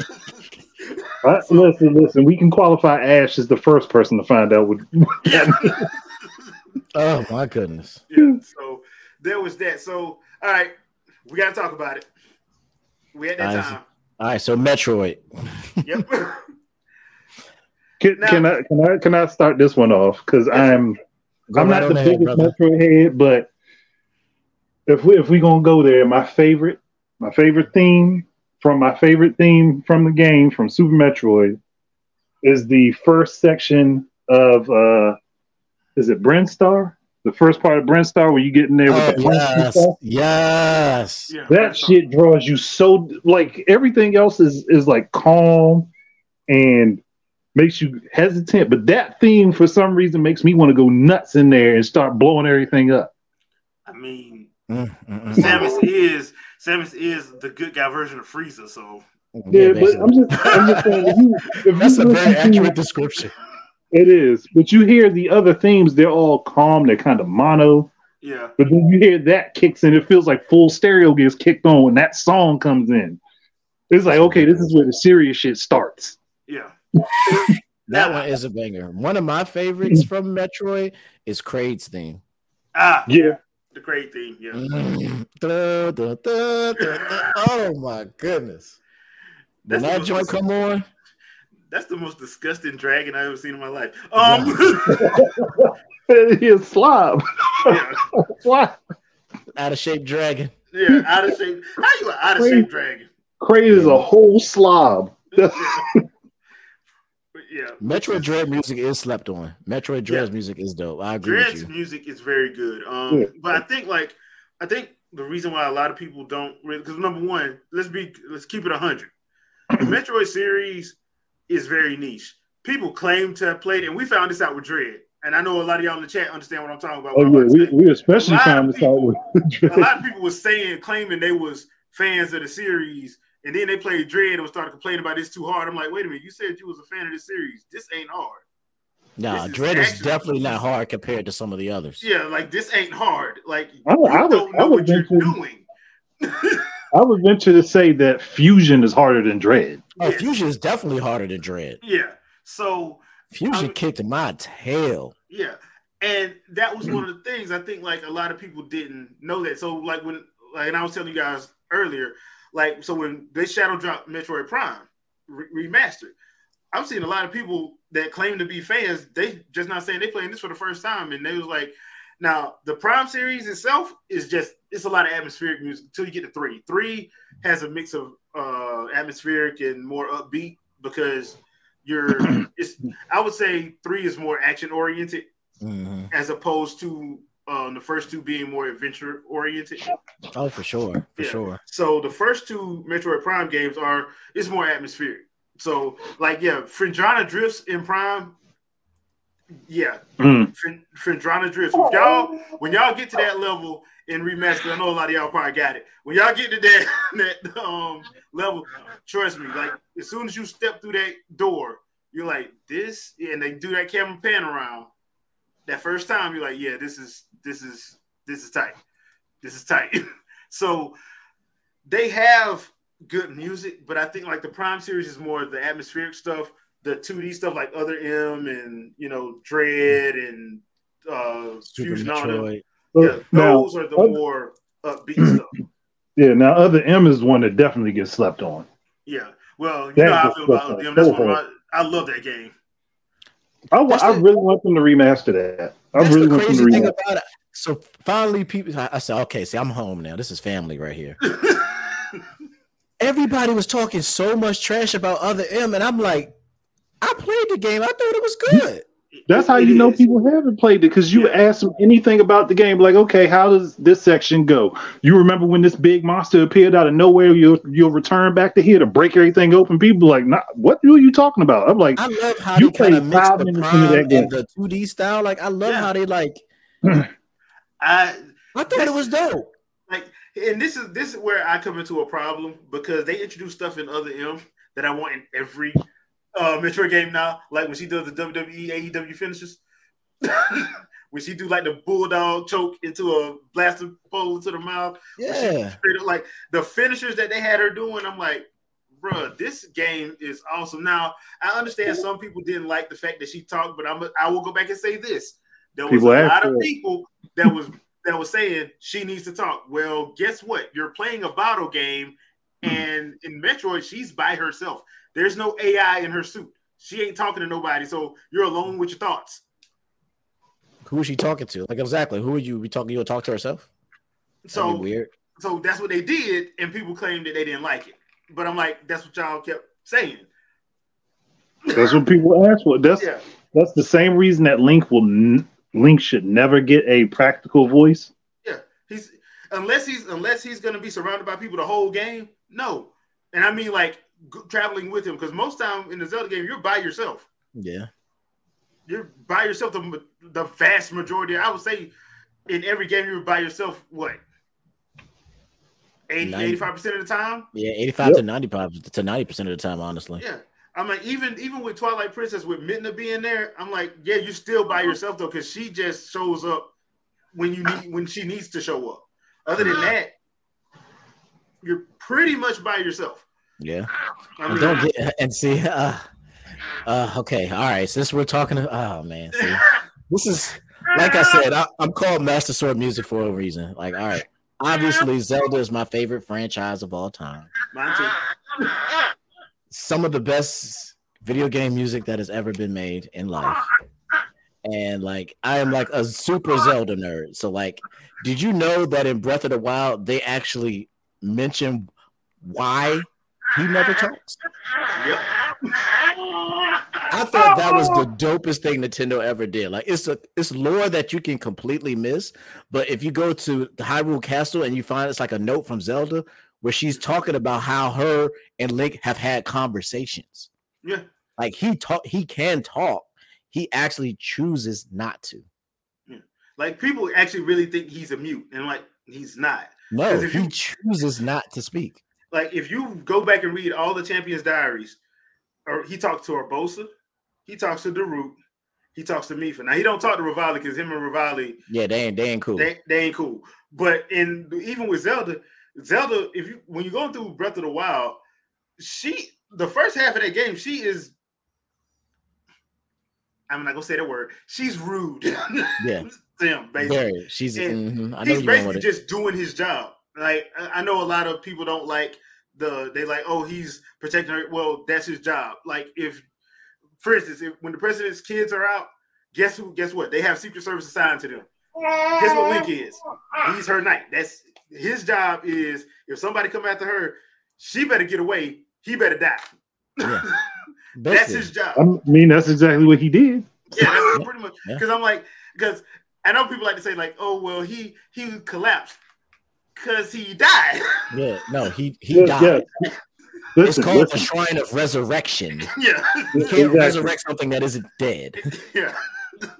So-
listen, listen. We can qualify Ash as the first person to find out what.
yeah.
Oh my goodness.
yeah. So there was that. So all right, we got to talk about it. We had that
Nice.
time.
All right, so Metroid.
Yep.
Can,
Now-
can I can I can I start this one off? Because I'm I'm
right
not
on
the
ahead,
biggest
brother.
Metro head, but if we if we gonna go there, my favorite my favorite theme from my favorite theme from the game from Super Metroid is the first section of uh is it Brinstar? The first part of Brinstar where you get in there with
Oh,
the links and
yes,
stuff.
yes.
yeah.
That shit draws you so like everything else is is like calm and makes you hesitant, but that theme for some reason makes me want to go nuts in there and start blowing everything up.
I mean,
Mm, mm, mm.
Samus is Samus is the good guy version of Frieza. So
Yeah, but. I'm just I'm just saying if you, if
that's
you
a very
listen to-
accurate description.
It is, but you hear the other themes; they're all calm. They're kind of mono.
yeah,
But then you hear that kicks in. It feels like full stereo gets kicked on when that song comes in. It's like, okay, this is where the serious shit starts.
yeah.
That one is a banger. One of my favorites from Metroid is Kraid's theme.
Ah,
Yeah,
the great thing. Yeah.
Da, da, da, da, da. Oh my goodness. When
That's the
that
most-
joint come on,
that's the most disgusting dragon I've ever seen in my life. Um,
it's slob.
yeah,
Slob.
out of shape dragon.
yeah, out of shape. How you an out of shape dragon?
Kraid is a whole slob.
yeah. But
Metroid Dread music is slept on. Metroid Dread's
Yeah.
music is dope. I agree
Dread's
with you.
music is very good. Um,
Yeah.
but I think like I think the reason why a lot of people don't really because number one, let's be let's keep it hundred. The Metroid series is very niche. People claim to have played, it, and we found this out with Dread. And I know a lot of y'all in the chat understand what I'm talking about.
Oh yeah, we, we especially
A lot
found this out with.
a lot of people were saying, claiming they was fans of the series, and then they played Dread and was started complaining about this too hard. I'm like, wait a minute, you said you was a fan of this series. This ain't hard.
Nah,
this is
Dread is
actually-
definitely not hard compared to some of the others.
Yeah, like this ain't hard. Like
I-
you
I would-
don't
I
know
would
what you're doing.
I would venture to say that Fusion is harder than Dread.
Oh,
Yes.
Fusion is definitely harder than Dread.
Yeah. So
Fusion
I'm-
kicked my tail.
yeah, and that was one of the things I think like a lot of people didn't know that. So like when like and I was telling you guys earlier, like so when they shadow dropped Metroid Prime re- remastered, I'm seeing a lot of people that claim to be fans. They just not saying they playing this for the first time, and they was like, Now, the Prime series itself is just it's a lot of atmospheric music until you get to three. Three has a mix of uh atmospheric and more upbeat because you're it's I would say three is more action oriented
Mhm.
as opposed to um, the first two being more adventure oriented.
Oh, for sure, for
Yeah.
sure.
So the first two Metroid Prime games are it's more atmospheric. So like yeah, Phendrana drifts in Prime. Yeah,
Mm.
Phendrana drifts. If y'all when y'all get to that level in remaster, I know a lot of y'all probably got it. When y'all get to that that um level, trust me, like as soon as you step through that door, you're like this, and they do that camera pan around. That first time, you're like, yeah, this is this is this is tight. This is tight. so they have good music, but I think like the Prime series is more the atmospheric stuff, the 2D stuff like Other M and you know Dread and uh
Super
Fusion.
Metroid.
Yeah,
now,
those are the
other-
more upbeat stuff.
yeah, now other M is one that definitely gets slept on.
Yeah. Well, you
That
know how I feel about
like
them. That's one my, I love that game.
I, wa- I
the-
really want them to remaster that. I
That's
really
the
want them to remaster.
about it. So finally, people. I, I said, okay, see, I'm home now. This is family right here. Everybody was talking so much trash about other M, and I'm like, I played the game. I thought it was good.
That's how
It
you know people haven't played it because you
Yeah.
ask them anything about the game, like, okay, how does this section go? You remember when this big monster appeared out of nowhere? You'll you'll return back to here to break everything open. People like, nah, what are you talking about? I'm like,
I love how
You
they kind mix
five
the
minutes into that game.
and the 2D style. Like, I love
Yeah.
how they like.
I
I thought it was dope.
like and this is this is where I come into a problem because they introduce stuff in other M that I want in every uh Metroid game now. Like when she does the WWE AEW finishes. when she do like the bulldog choke into a blaster pole into the mouth. when she
Yeah.
up, like the finishers that they had her doing, I'm like, bruh, this game is awesome. Now I understand some people didn't like the fact that she talked, but I'm I will go back and say this: there was
People
a
asked
lot of
it.
people that was that was saying she needs to talk. Well, guess what? You're playing a bottle game, and in Metroid, she's by herself. There's no AI in her suit. She ain't talking to nobody, so you're alone with your thoughts.
Who is she talking to? Like, exactly. Who would you be talking? You would talk to herself? That'd
So
be weird.
so that's what they did, and people claimed that they didn't like it. But I'm like, that's what y'all kept saying.
that's what people ask for. That's
Yeah,
that's the same reason that Link will n- Link should never get a practical voice.
yeah. He's unless he's unless he's gonna be surrounded by people the whole game. No, and I mean like g- traveling with him because most time in the Zelda game you're by yourself.
Yeah.
You're by yourself the the vast majority. I would say in every game you're by yourself. What 80 85 percent of the time.
Yeah. 85
Yep.
to 95 to 90% of the time, honestly.
Yeah. I'm like, even even with Twilight Princess with Midna being there, I'm like, yeah, you're still by yourself though, because she just shows up when you need when she needs to show up. Other than uh-huh. that, you're pretty much by yourself.
Yeah. And don't get and see. Uh, uh, okay. All right. Since we're talking, oh man, see, this is like I said. I, I'm called Master Sword Music for a reason. Like, all right. Obviously, Zelda is my favorite franchise of all time.
mine too.
Some of the best video game music that has ever been made in life. And like, I am like a super Zelda nerd. So, like, did you know that in Breath of the Wild they actually mention why he never talks?
Yep.
I thought that was the dopest thing Nintendo ever did. Like it's a it's lore that you can completely miss, but if you go to the Hyrule Castle and you find it's like a note from Zelda where she's talking about how her and Link have had conversations.
Yeah.
Like he talk he can talk. He actually chooses not to. Yeah.
Like people actually really think he's a mute, and like he's not.
No,
if
he
you-
chooses not to speak.
Like if you go back and read all the champions' diaries, or he talks to Urbosa, he talks to Daruk, he talks to Mipha. Now he don't talk to Revali because him and Revali
Yeah, they ain't they ain't cool.
they, they ain't cool. But in even with Zelda, Zelda, if you when you're going through Breath of the Wild, she the first half of that game, she is. I'm not gonna say the word. She's rude.
Yeah.
to him, basically.
Very. She's mhm, know
He's
you're going with
basically just doing his job. Like I I know a lot of people don't like the they like oh he's protecting her. Well, that's his job. Like if, for instance, if when the president's kids are out, guess who? Guess what? They have Secret Service assigned to them. Guess what Link is? He's her knight. That's his job. Is if somebody come after her, she better get away. He better die.
Yeah.
That's
Basically.
his job.
I mean, that's exactly what he did.
Yeah, that's pretty much.
Yeah.
Because I'm like, because I know people like to say like, oh well, he he collapsed because he died.
Yeah, no, he he
Yeah,
died.
yeah.
It's called
listen.
the Shrine of Resurrection.
yeah,
You can't
Exactly.
resurrect something that isn't dead.
yeah.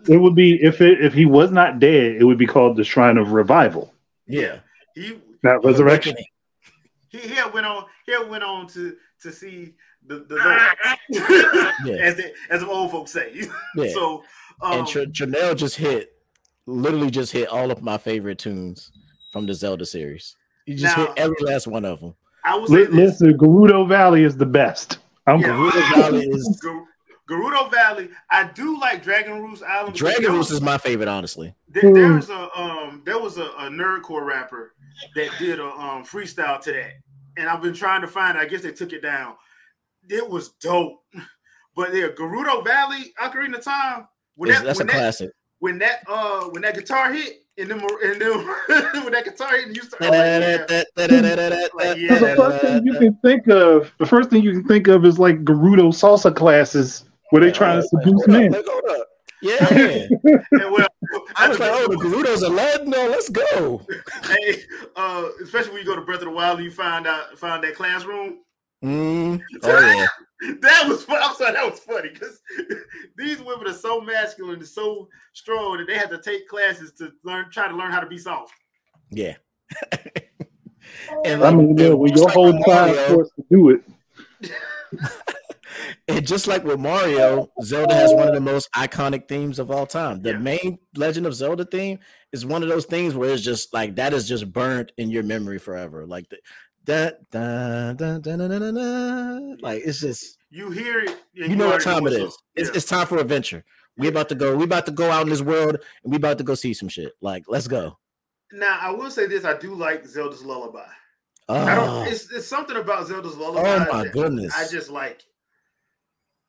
It would be if it if he was not dead, it would be called the Shrine of Revival,
Yeah,
He
not resurrection.
he, he went on he went on to to see the the Lord,
Yeah.
as the, as the old folks say.
Yeah.
So um,
and Tr- Trinell just hit, literally just hit all of my favorite tunes from the Zelda series. You just
Now-
hit every last one of them.
I will say
Li- Listen, Gerudo Valley is the best. I'm
Yeah.
Gerudo Valley is
Gar- Gerudo Valley. I do like Dragon Roost Island.
Dragon
there
Roost is my favorite, honestly.
There, there's a um there was a, a nerdcore rapper that did a um freestyle to that, and I've been trying to find. it. I guess they took it down. It was dope, but yeah, Gerudo Valley, Ocarina of Time. When
It's-
that,
that's a
that,
classic.
when that uh when that guitar hit and then and then when that guitar and you start oh, yeah. Like, yeah.
The first thing you can think of, the first thing you can think of is like Gerudo salsa classes where they trying to seduce men.
Yeah.
And well,
I was like, oh, the Gerudos are Latin. No, let's go.
hey, uh, especially when you go to Breath of the Wild and you find out find that classroom.
Mm. Oh, yeah.
That was fun. I'm sorry, that was funny because these women are so masculine and so strong that they had to take classes to learn, try to learn how to be soft.
Yeah. and
I mean, yeah, when your
like
whole
with
time forced to do it.
And just like with Mario, Zelda has one of the most iconic themes of all time. The
Yeah.
main Legend of Zelda theme is one of those things where it's just like that is just burnt in your memory forever. Like the that da, da, da, da, da, da, da. like it's just
You hear it,
you know what time it is.
up.
It's,
Yeah.
it's time for adventure. We about to go. We about to go out in this world and we about to go see some shit. Like let's go.
Now I will say this: I do like Zelda's Lullaby. I don't.
Oh,
It's, it's something about Zelda's oh Lullaby.
oh my goodness.
I just like.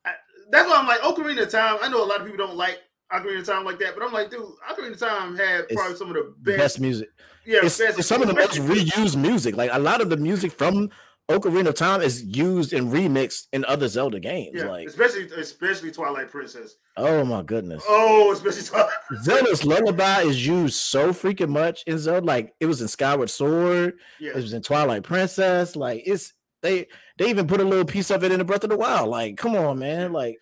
I, that's why I'm like Ocarina of Time. I know a lot of people don't like Ocarina of Time like that, but I'm like, dude, Ocarina of Time had
It's
probably some of the
best,
best.
music.
Yeah,
some of the most
especially-
reused music. Like a lot of the music from Ocarina of Time is used and remixed in other Zelda games.
Yeah,
Like,
especially especially Twilight Princess.
oh my goodness.
Oh, especially Twilight.
Zelda's lullaby is used so freaking much in Zelda. Like it was in Skyward Sword,
Yeah,
it was in Twilight Princess. Like it's they they even put a little piece of it in the Breath of the Wild. Like, come on, man. Like,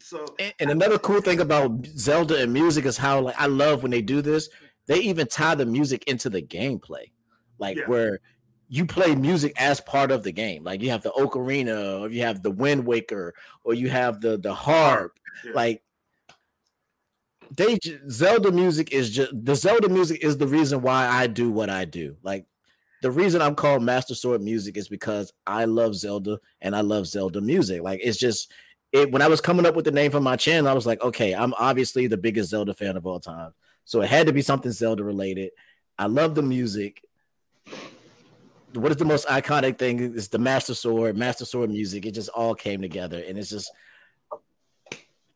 so
and, and another cool thing about Zelda and music is how like I love when they do this. They even tie the music into the gameplay, like
Yeah.
where you play music as part of the game. Like you have the ocarina, or you have the Wind Waker, or you have the the harp.
Yeah.
Like they Zelda music is just the Zelda music is the reason why I do what I do. Like the reason I'm called Master Sword Music is because I love Zelda and I love Zelda music. Like it's just it when I was coming up with the name for my channel, I was like, okay, I'm obviously the biggest Zelda fan of all time. So it had to be something Zelda related. I love the music. What is the most iconic thing? Is the Master Sword, Master Sword music. It just all came together, and it's just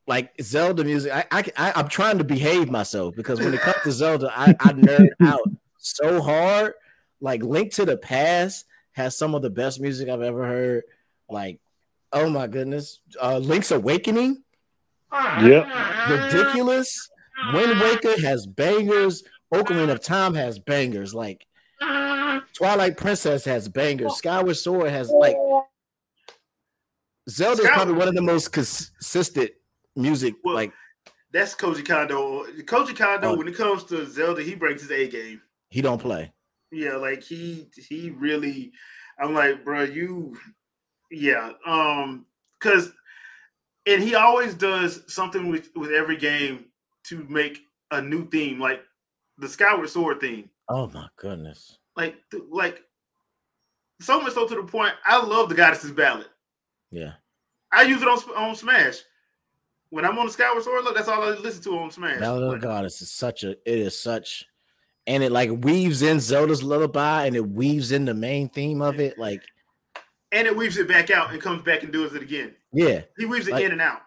like Zelda music. I, I, I I'm trying to behave myself because when it comes to Zelda, I, I nerd out so hard. Like Link to the Past has some of the best music I've ever heard. Like, oh my goodness, uh, Link's Awakening,
Yep.
ridiculous. Wind Waker has bangers. Ocarina of Time has bangers. Like Twilight Princess has bangers. Skyward Sword has like Zelda is probably one of the most consistent music.
Well,
like
that's Koji Kondo. Koji Kondo,
Oh.
when it comes to Zelda, he brings his A game.
he don't play.
Yeah, like he he really. I'm like, bro, you. Yeah, um, because, and he always does something with with every game to make a new theme, like the Skyward Sword theme.
Oh my goodness.
Like, like, so much so to the point. I love the Goddess's Ballad.
Yeah.
I use it on on Smash. When I'm on the Skyward Sword, look, that's all I listen to on Smash.
Ballad of
Like,
the Goddess is such a it is such and it like weaves in Zelda's lullaby and it weaves in the main theme of it. Like,
and it weaves it back out and comes back and does it again.
yeah.
He weaves it
Like-
in and out.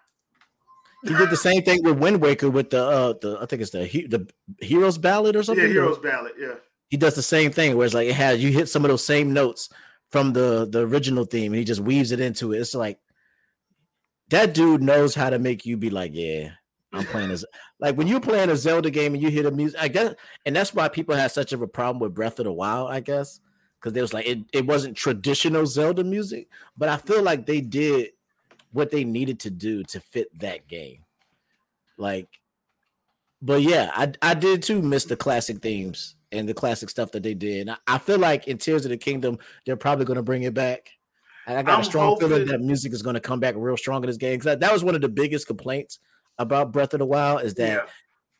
He did the same thing with Wind Waker with the uh the I think it's the the Heroes Ballad or something.
Yeah, Heroes Ballad. Yeah.
He does the same thing where it's like it has you hit some of those same notes from the the original theme and he just weaves it into it. It's like that dude knows how to make you be like, yeah, I'm playing as like when you're playing a Zelda game and you hear the music, I guess, and that's why people had such of a problem with Breath of the Wild, I guess, because it was like it, it wasn't traditional Zelda music, but I feel like they did what they needed to do to fit that game. Like, but yeah, I I did too miss the classic themes and the classic stuff that they did. I, I feel like in Tears of the Kingdom, they're probably going to bring it back. And I got I'm a strong hoping... feeling that music is going to come back real strong in this game because that, that, was one of the biggest complaints about Breath of the Wild is that yeah.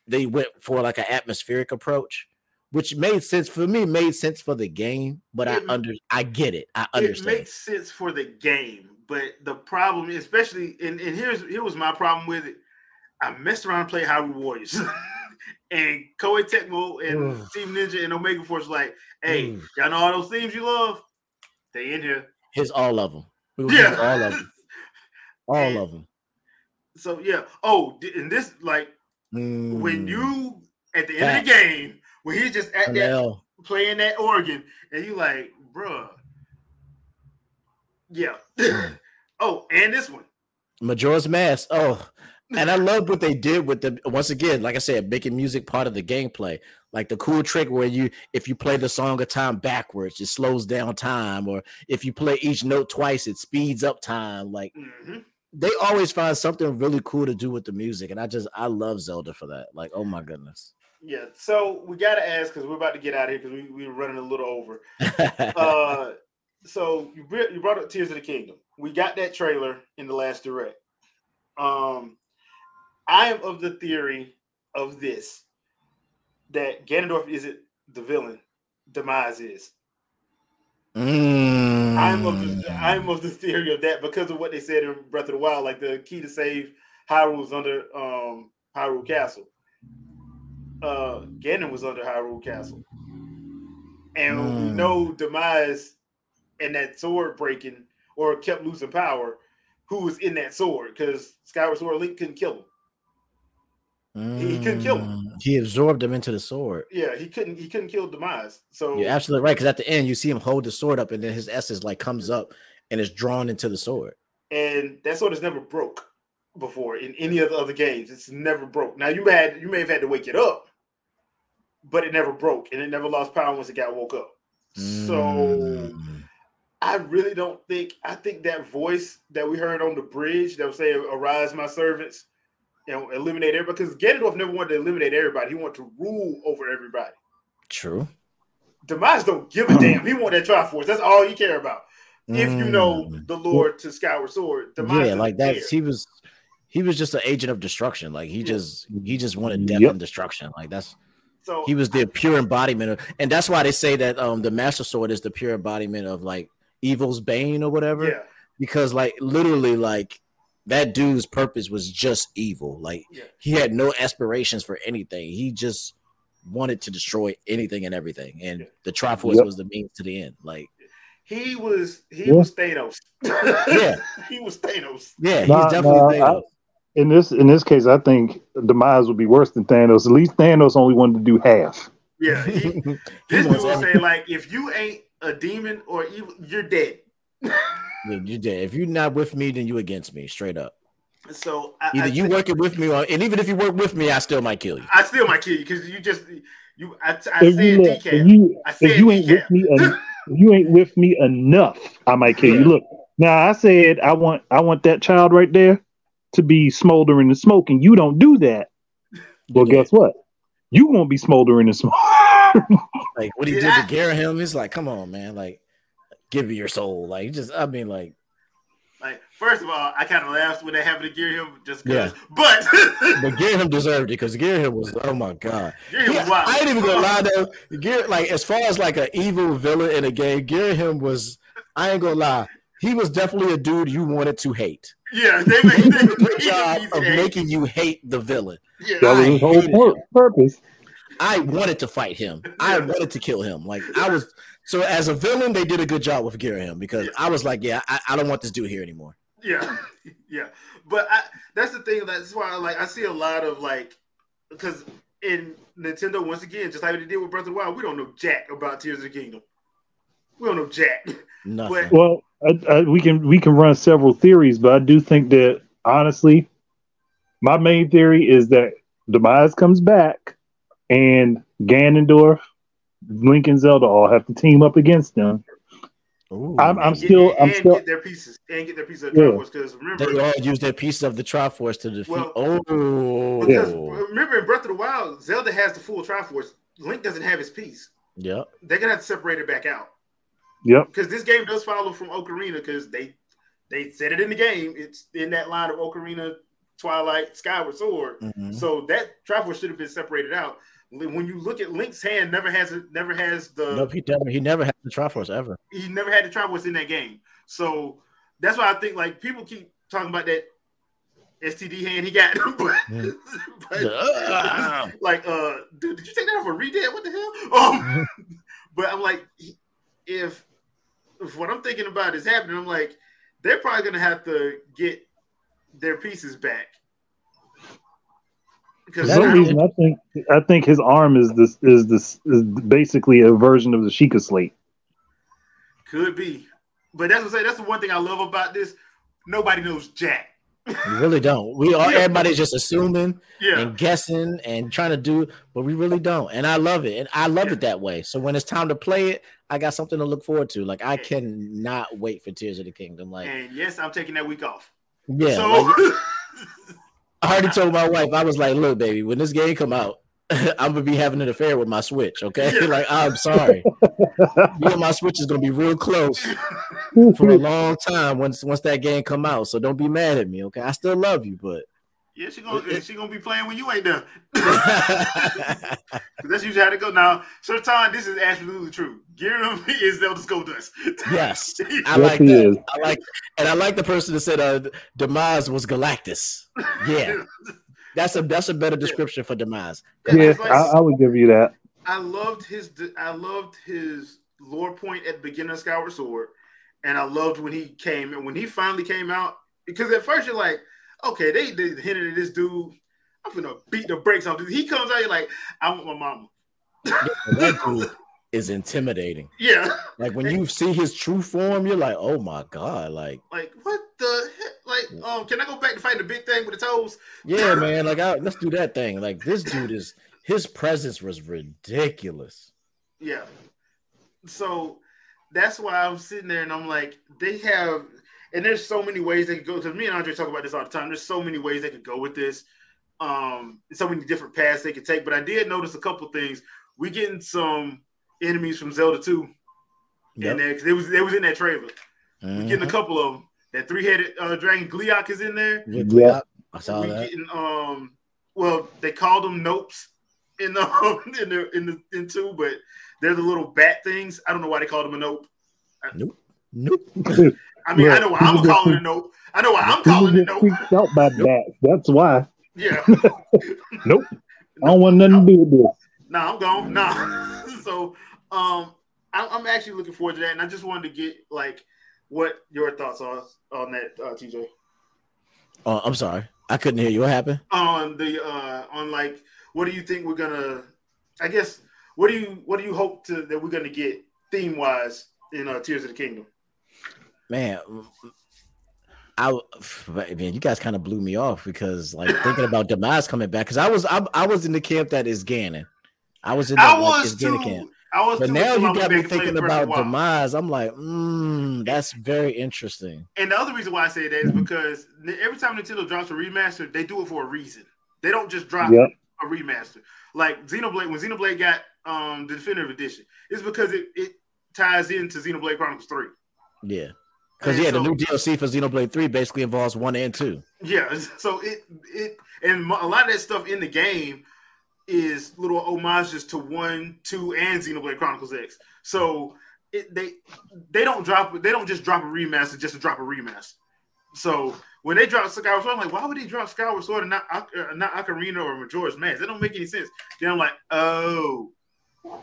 they went for like an atmospheric approach, which made sense for me. Made sense for the game, but it, I under I get it. I understand.
It makes sense for the game, but the problem, especially, and, and here's here was my problem with it. I messed around and played Hyrule Warriors. and Koei Tecmo and mm. Team Ninja and Omega Force like, hey, mm. y'all know all those themes you love? They in here.
Here's all of them. Yeah, all of them. All and, of them.
So yeah. Oh, and this like mm. when you at the end of the game when he's just at that playing that organ and you like, bruh. Yeah. oh, and this one.
Majora's Mask. Oh, and I love what they did with the once again, like I said, making music part of the gameplay. Like the cool trick where you, if you play the song of time backwards, it slows down time, or if you play each note twice, it speeds up time. Like mm-hmm. they always find something really cool to do with the music, and I just I love Zelda for that. Like, oh my goodness.
Yeah, so we got to ask because we're about to get out of here because we, we were running a little over. uh, so you you brought up Tears of the Kingdom. We got that trailer in the last direct. Um, I am of the theory of this that Ganondorf isn't the villain. Demise is. Mm. I'm of the I'm of the theory of that because of what they said in Breath of the Wild, like the key to save Hyrule is under um Hyrule Castle. Uh Ganon was under Hyrule Castle. And mm. we know Demise and that sword breaking or kept losing power, who was in that sword, because Skyward Sword Link couldn't kill him. Mm, he, couldn't kill him.
Mm, he absorbed him into the sword.
Yeah, he couldn't. He couldn't kill Demise. So
you're absolutely right. Because at the end, you see him hold the sword up, and then his essence like comes up and is drawn into the sword.
And that sword is never broke before in any of the other games. It's never broke. Now you had you may have had to wake it up, but it never broke, and it never lost power once it got woke up. Mm. So I really don't think. I think that voice that we heard on the bridge that was saying, "Arise, my servants." you know, eliminate everybody because Ganondorf never wanted to eliminate everybody. He wanted to rule over everybody.
True.
Demise don't give a damn. He want that Triforce. That's all he care about. Mm. If you know mm. the Lord to Skyward Sword,
Demise yeah, like that. He was he was just an agent of destruction. Like he yeah. just he just wanted death yep. and destruction. Like that's so he was the pure embodiment of, and that's why they say that um the Master Sword is the pure embodiment of like evil's bane or whatever.
Yeah.
Because like literally like that dude's purpose was just evil. Like yeah. he had no aspirations for anything. He just wanted to destroy anything and everything. And yeah. the Triforce yep. was the means to the end. Like
he was he yeah. was Thanos. yeah. he was Thanos.
Yeah, nah, he's definitely nah, Thanos. I,
in this in this case, I think demise would be worse than Thanos. At least Thanos only wanted to do half.
Yeah, he, this dude was saying like, if you ain't a demon or evil, you're dead
you did. If you're not with me, then you against me, straight up.
So
I, either I, you working with me, or and even if you work with me, I still might kill you.
I still might kill you because you just you. I, I said you, decaf. If you, I said
if you ain't with me, en- you ain't with me enough. I might kill yeah. you. Look, now I said I want I want that child right there to be smoldering and smoking. You don't do that. Well, guess what? You won't be smoldering and smoking.
like what he did, did to Ghirahim, it's like, come on, man. Like give me your soul. Like just I mean like
like first of all, I kind of laughed when they happened to Ghirahim just because. Yeah. But
but Ghirahim deserved it because Ghirahim was oh my god. Ghirahim was I ain't even gonna lie though. Gear like as far as like an evil villain in a game, Ghirahim was. I ain't gonna lie. He was definitely a dude you wanted to hate.
Yeah, they made, they
a good job of making you hate the villain.
Yeah, that was his whole purpose.
I wanted to fight him. I wanted to kill him. Like I was so as a villain, they did a good job with Ghirahim because I was like, yeah, I, I don't want this dude here anymore.
Yeah, yeah. But I, that's the thing. That's why, like, I see a lot of like, because in Nintendo, once again, just like they did with Breath of the Wild, we don't know jack about Tears of the Kingdom. We don't know jack.
Nothing.
But-
Well, I, I, we can we can run several theories, but I do think that honestly, my main theory is that Demise comes back, and Ganondorf, Link, and Zelda all have to team up against them.
Ooh.
I'm, I'm
And get-
still, I'm
and
still,
get their pieces and get their pieces of the
Yeah.
Triforce because remember,
they all use their pieces of the Triforce to defeat.
Well,
oh,
because remember in Breath of the Wild, Zelda has the full Triforce. Link doesn't have his piece.
Yeah,
They're gonna have to separate it back out
yep,
because this game does follow from Ocarina because they they said it in the game. It's in that line of Ocarina, Twilight, Skyward Sword.
Mhm.
So that Triforce should have been separated out. When you look at Link's hand, never has it, never has the
Nope, he never, he never had the Triforce ever.
he never had the Triforce in that game. So that's why I think like people keep talking about that STD hand he got, but,
Yeah.
but
Ah.
like uh, dude, did you take that off a redead? What the hell? Um, but I'm like, if if what I'm thinking about is happening, I'm like, they're probably gonna have to get their pieces back. Because
For some reason, I think I think his arm is this is this is basically a version of the Sheikah slate.
could be, but that's what I say. That's the one thing I love about this. Nobody knows Jack.
We really don't. We all everybody's just assuming
Yeah,
and guessing and trying to do, but we really don't. And I love it, and I love it that way. So when it's time to play it, I got something to look forward to. Like I cannot wait for Tears of the Kingdom. Like
and yes, I'm taking that week off.
yeah,
so
like, I already told my wife. I was like, look, baby, when this game come out. I'm gonna be having an affair with my Switch, okay? Like, I'm sorry. Me and my Switch is gonna be real close for a long time once once that game come out. So don't be mad at me, okay? I still love you, but
yeah, she gonna she gonna be playing when you ain't done. 'Cause that's usually how it go. Now, Sertan, this is absolutely true. Giram is Zelda Goldust.
yes, I
Yes,
like
he
that.
is.
I like, and I like the person that said uh, Demise was Galactus. Yeah, that's a that's a better description for Demise.
Yeah,
like-
I, I would give you that.
I loved his I loved his lore point at the beginning of Skyward Sword, and I loved when he came and when he finally came out because at first you're like, okay, they, they hinted at this dude. I'm gonna beat the brakes off. He comes out, you're like, I want my mama.
That dude is intimidating.
Yeah,
Like when you see his true form, you're like, oh my god, like
like what the heck? Like, um, can I go back to fight the big thing with the toes?
yeah, man. Like I, let's do that thing. Like this dude is his presence was ridiculous.
Yeah. So that's why I'm sitting there and I'm like, they have, and there's so many ways they could go. Because me and Andre talk about this all the time. There's so many ways they could go with this. Um, so many different paths they could take. But I did notice a couple things. We getting some enemies from Zelda 2 in there because it was it was in that trailer. We getting a
Mhm.
couple of them. That three-headed uh, dragon Gleok is in there.
With
Yeah.
Gleok, I saw
we
that.
getting um, well, they called them nopes in the in the in the in two, but they're the little bat things. I don't know why they called them a Nope.
nope. Nope.
I mean, I know why I'm calling it a nope. I know why I'm
People
calling it
get
nope.
freaked out by that. That's why.
Yeah.
Nope. I don't want nothing to do with this.
Nah, I'm gone. Nah. so, um, I, I'm actually looking forward to that, and I just wanted to get like what your thoughts are on that, uh, TJ.
Oh, I'm sorry. I couldn't hear you. What happened?
On the uh, on like, what do you think we're gonna? I guess what do you what do you hope to that we're gonna get theme wise in uh, Tears of the Kingdom?
Man, I man, you guys kind of blew me off because like thinking about Demise coming back because I was I, I was in the camp that is Ganon. I was in the
I
like,
was
is
too.
Camp.
I was
But
too.
now you got me thinking about. Demise. I'm like, mm, that's very interesting.
And the other reason why I say that is because every time Nintendo drops a remaster, they do it for a reason. They don't just drop
Yep.
a remaster. Like Xenoblade, when Xenoblade got um the definitive edition, it's because it, it ties into Xenoblade Chronicles 3.
Yeah, because yeah, the new DLC for Xenoblade Three basically involves one and two.
Yeah, so it it and a lot of that stuff in the game is little homages to one, two, and Xenoblade Chronicles X. So it, they they don't drop they don't just drop a remaster just to drop a remaster. So when they drop Skyward Sword, I'm like, why would they drop Skyward Sword and not uh, not Ocarina or Majora's Mask? That don't make any sense. Then I'm like, oh,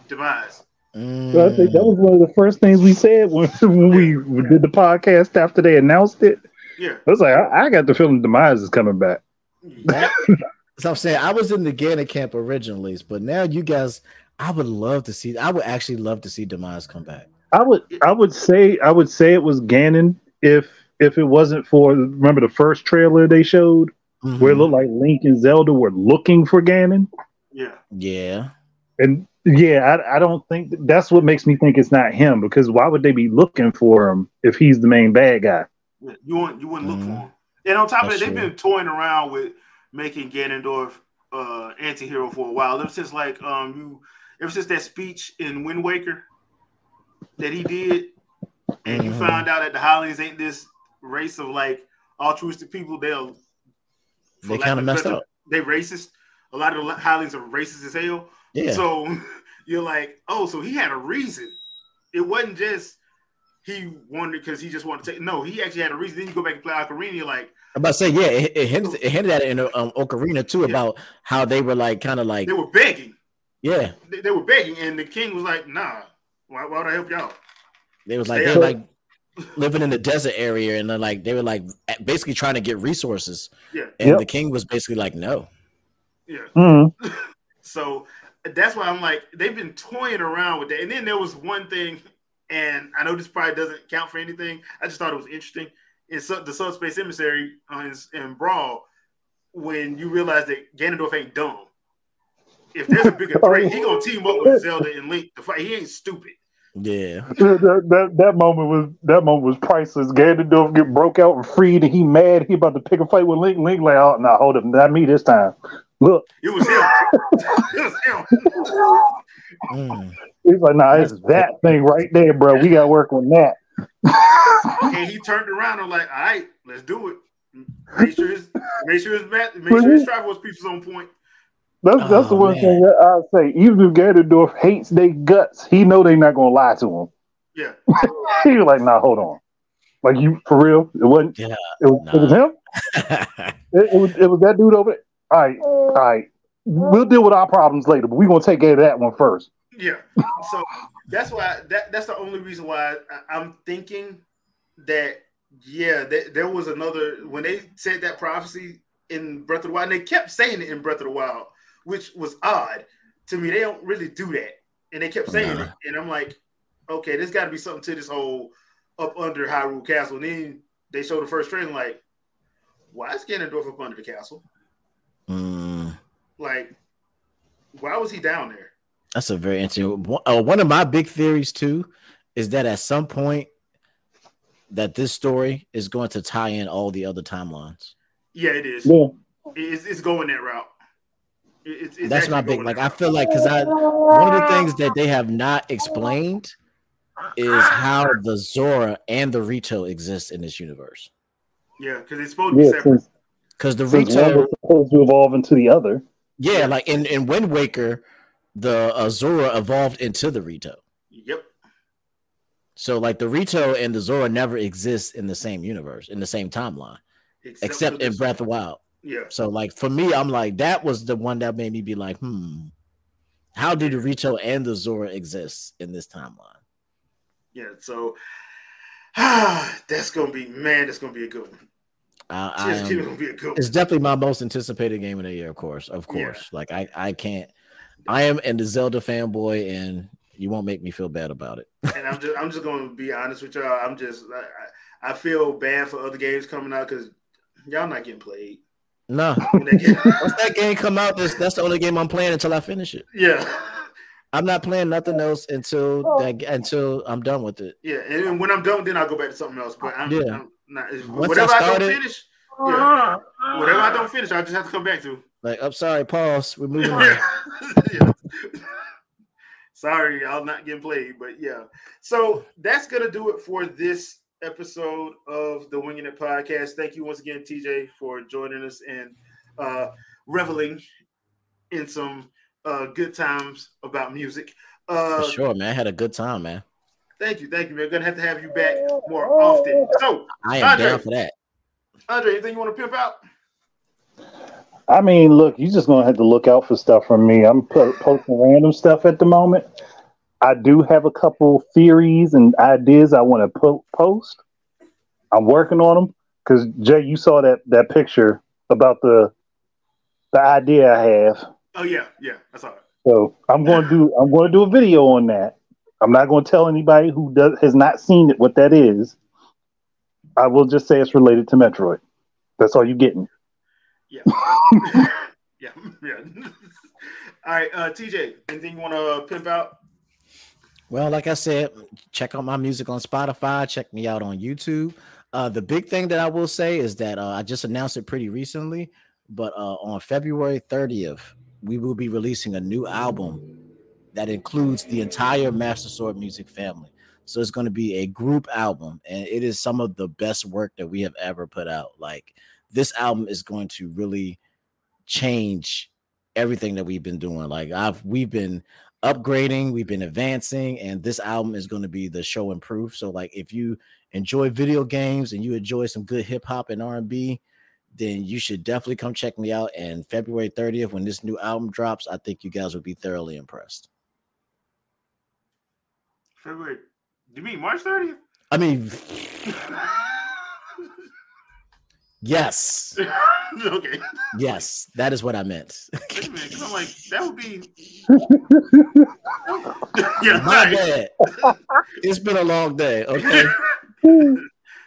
demise.
So I think that was one of the first things we said when, when we did the podcast after they announced it.
Yeah.
I was like, I, I got the feeling Demise is coming back.
That- so I'm saying I was in the Ganon camp originally, but now you guys, I would love to see. I would actually love to see Demise come back.
I would I would say I would say it was Ganon if if it wasn't for remember the first trailer they showed where it
Mhm.
looked like Link and Zelda were looking for Ganon.
Yeah.
Yeah,
And yeah, I, I don't think that's what makes me think it's not him because why would they be looking for him if he's the main bad guy?
You wouldn't you wouldn't look
Mhm.
for him. And on top of
That's
it, they've
true.
been toying around with making Ganondorf uh anti-hero for a while. Ever since like um you ever since that speech in Wind Waker that he did, and you
Mhm.
found out that the Hollies ain't this race of like altruistic people, they'll
they kind of messed up.
They racist. A lot of the Hollies are racist as hell.
Yeah,
So you're like, oh, so he had a reason. It wasn't just he wanted because he just wanted to take. No, he actually had a reason. Then you go back and play Ocarina. You're like,
I'm about to say yeah. It, it hinted it hinted at it in um, Ocarina too
Yeah.
about how they were like kind of like
they were begging.
yeah.
They, they were begging, and the king was like, nah. Why, why would I help y'all?
They was like
They
they were like living in the desert area, and then like they were like basically trying to get resources,
Yeah,
and
Yep.
the king was basically like no.
yeah.
Mm.
So that's why I'm like, they've been toying around with that. And then there was one thing, and I know this probably doesn't count for anything. I just thought it was interesting. In su- the subspace emissary on in Brawl, when you realize that Ganondorf ain't dumb. If there's a bigger threat, he gonna team up with Zelda and Link to fight. He ain't stupid.
Yeah,
that, that, that moment was that moment was priceless. Ganondorf get broke out and freed, and he mad. He about to pick a fight with Link. Link like, oh, nah, hold up, not me this time. Look,
It was him. it was him.
Mm.
he's like, nah, it's that thing right there, bro. We got to work on that.
And he turned around and like, all right, let's do it. Make sure his make sure his bat, make sure his Triforce piece is on point.
That's that's the one
man.
thing that I say. Even if Ganondorf hates their guts, he know they not gonna lie to him.
Yeah.
he was like, nah, hold on. Like you for real? It wasn't.
Yeah,
it was, it was him. It, it was it was that dude over there. All right, all right. We'll deal with our problems later, but we gonna take care of that one first.
Yeah. So that's why that that's the only reason why I, I'm thinking that yeah, that, there was another when they said that prophecy in Breath of the Wild, and they kept saying it in Breath of the Wild, which was odd to me. They don't really do that, and they kept saying
Nah.
it, and I'm like, okay, there's got to be something to this whole up under Hyrule Castle. And then they show the first trailer, like, why is Ganondorf up under the castle?
Mm.
Like, why was he down there?
That's a very interesting. One, uh, one of my big theories too is that at some point that this story is going to tie in all the other timelines.
Yeah, it is.
Yeah.
It's, it's going that route. It's, it's
That's my big like.
that
I feel like because I one of the things that they have not explained is how the Zora and the Rito exist in this universe.
yeah, because it's supposed to be
Yeah,
separate.
Since,
Because the
since one
Rito,
was supposed to evolve into the other.
yeah, like in in Wind Waker, the uh, Zora evolved into the Rito.
Yep.
So like the Rito and the Zora never exist in the same universe in the same timeline, except
for
in Breath of Wild.
Yeah.
So like for me, I'm like that was the one that made me be like, hmm, how do the Rito and the Zora exist in this timeline?
Yeah. So ah, that's gonna be man. That's gonna be a good one.
I, am-
gonna be a good one.
it's definitely my most anticipated game of the year, of course, of
Yeah.
course. Like I, I can't. I am and the Zelda fanboy, and you won't make me feel bad about it.
and I'm just I'm just gonna be honest with y'all. I'm just I, I feel bad for other games coming out because y'all not getting played.
No,
When
once that game come out, that's that's the only game I'm playing until I finish it.
yeah.
I'm not playing nothing else until that until I'm done with it.
Yeah, and when I'm done, then I'll go back to something else. But I'm,
Yeah.
I'm not. if-
Once
whatever
I
I, don't finish, yeah, whatever I don't finish, I just have to come back to.
Like, I'm sorry, pause. We're moving on.
yeah. Yeah. Sorry, y'all not getting played, but yeah. So that's gonna do it for this episode of the Winging It podcast. Thank you once again, TJ, for joining us and uh, reveling in some uh, good times about music. Uh,
For sure, man. I had a good time, man.
Thank you, thank you. We're gonna have to have you back more often. So,
I am
Andre.
down for that.
Andre, anything you want to pimp out?
I mean, look, you're just gonna have to look out for stuff from me. I'm po- posting random stuff at the moment. I do have a couple theories and ideas I want to po- post. I'm working on them, because Jay, you saw that that picture about the the idea I have.
Oh yeah, yeah, I saw it.
So I'm going to do I'm going to do a video on that. I'm not going to tell anybody who does has not seen it what that is. I will just say it's related to Metroid. That's all you're getting.
Yeah. yeah. Yeah. all right, uh, TJ, anything you want to pimp out?
Well, like I said, check out my music on Spotify. Check me out on YouTube. Uh, the big thing that I will say is that uh, I just announced it pretty recently, but uh, on February 30th, we will be releasing a new album that includes the entire Master Sword music family. So it's going to be a group album, and it is some of the best work that we have ever put out. Like this album is going to really change everything that we've been doing. Like I've we've been upgrading, we've been advancing, and this album is going to be the show and proof. So, like, if you enjoy video games and you enjoy some good hip hop and R and B, then you should definitely come check me out. And February 30th, when this new album drops, I think you guys will be thoroughly impressed.
February? You mean March 30th?
I mean. Yes.
okay.
Yes, that is what I meant.
Wait a minute, I'm like, that would be.
yeah, my bad. it's been a long day. Okay.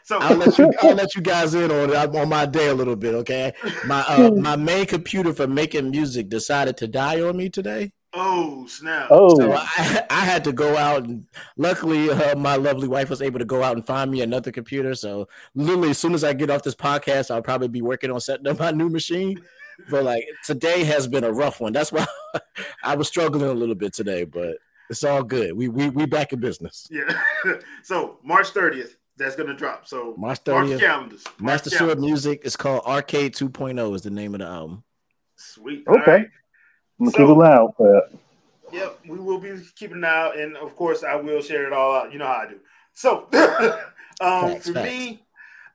So I'll let you I'll let you guys in on it on my day a little bit. Okay. My uh, my main computer for making music decided to die on me today.
Oh snap!
Oh,
so I, I had to go out, and luckily, uh, my lovely wife was able to go out and find me another computer. So literally, as soon as I get off this podcast, I'll probably be working on setting up my new machine. But like today has been a rough one. That's why I was struggling a little bit today, but it's all good. We we we back in business.
Yeah. so March thirtieth, that's gonna drop. So
March thirtieth,
calendars.
Master Sword Music is called Arcade 2.0 is the name of the album.
Sweet.
Okay. I'm gonna so, keep an eye out for that.
Yep, we will be keeping an eye out, and of course, I will share it all out. You know how I do. So, um, facts, for facts. me,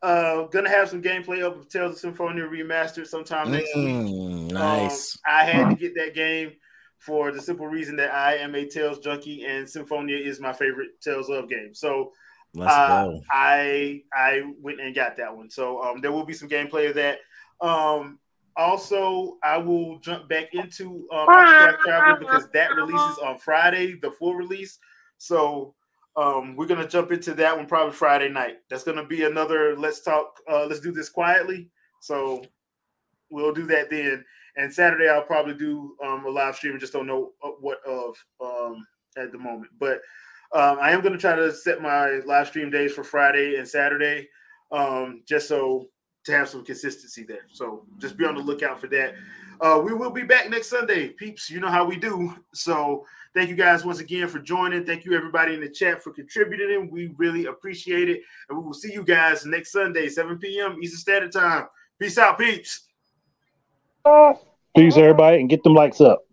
uh, gonna have some gameplay up of Tales of Symphonia remastered sometime next mm,
week. Nice.
Um, I had to get that game for the simple reason that I am a Tales junkie, and Symphonia is my favorite Tales of game. So. Uh, I I went and got that one. So um, there will be some gameplay of that. Um, also, I will jump back into um, Traveler because that releases on Friday, the full release. So um, we're gonna jump into that one probably Friday night. That's gonna be another let's talk. Uh, let's do this quietly. So we'll do that then. And Saturday I'll probably do um, a live stream. And just don't know uh, what of um, at the moment, but um, I am gonna try to set my live stream days for Friday and Saturday, um, just so to have some consistency there. So just be on the lookout for that. Uh, we will be back next Sunday, peeps. You know how we do. So thank you guys once again for joining. Thank you everybody in the chat for contributing. We really appreciate it. And we will see you guys next Sunday, 7 p.m. Eastern Standard Time. Peace out, peeps.
Peace, everybody, and get them likes up.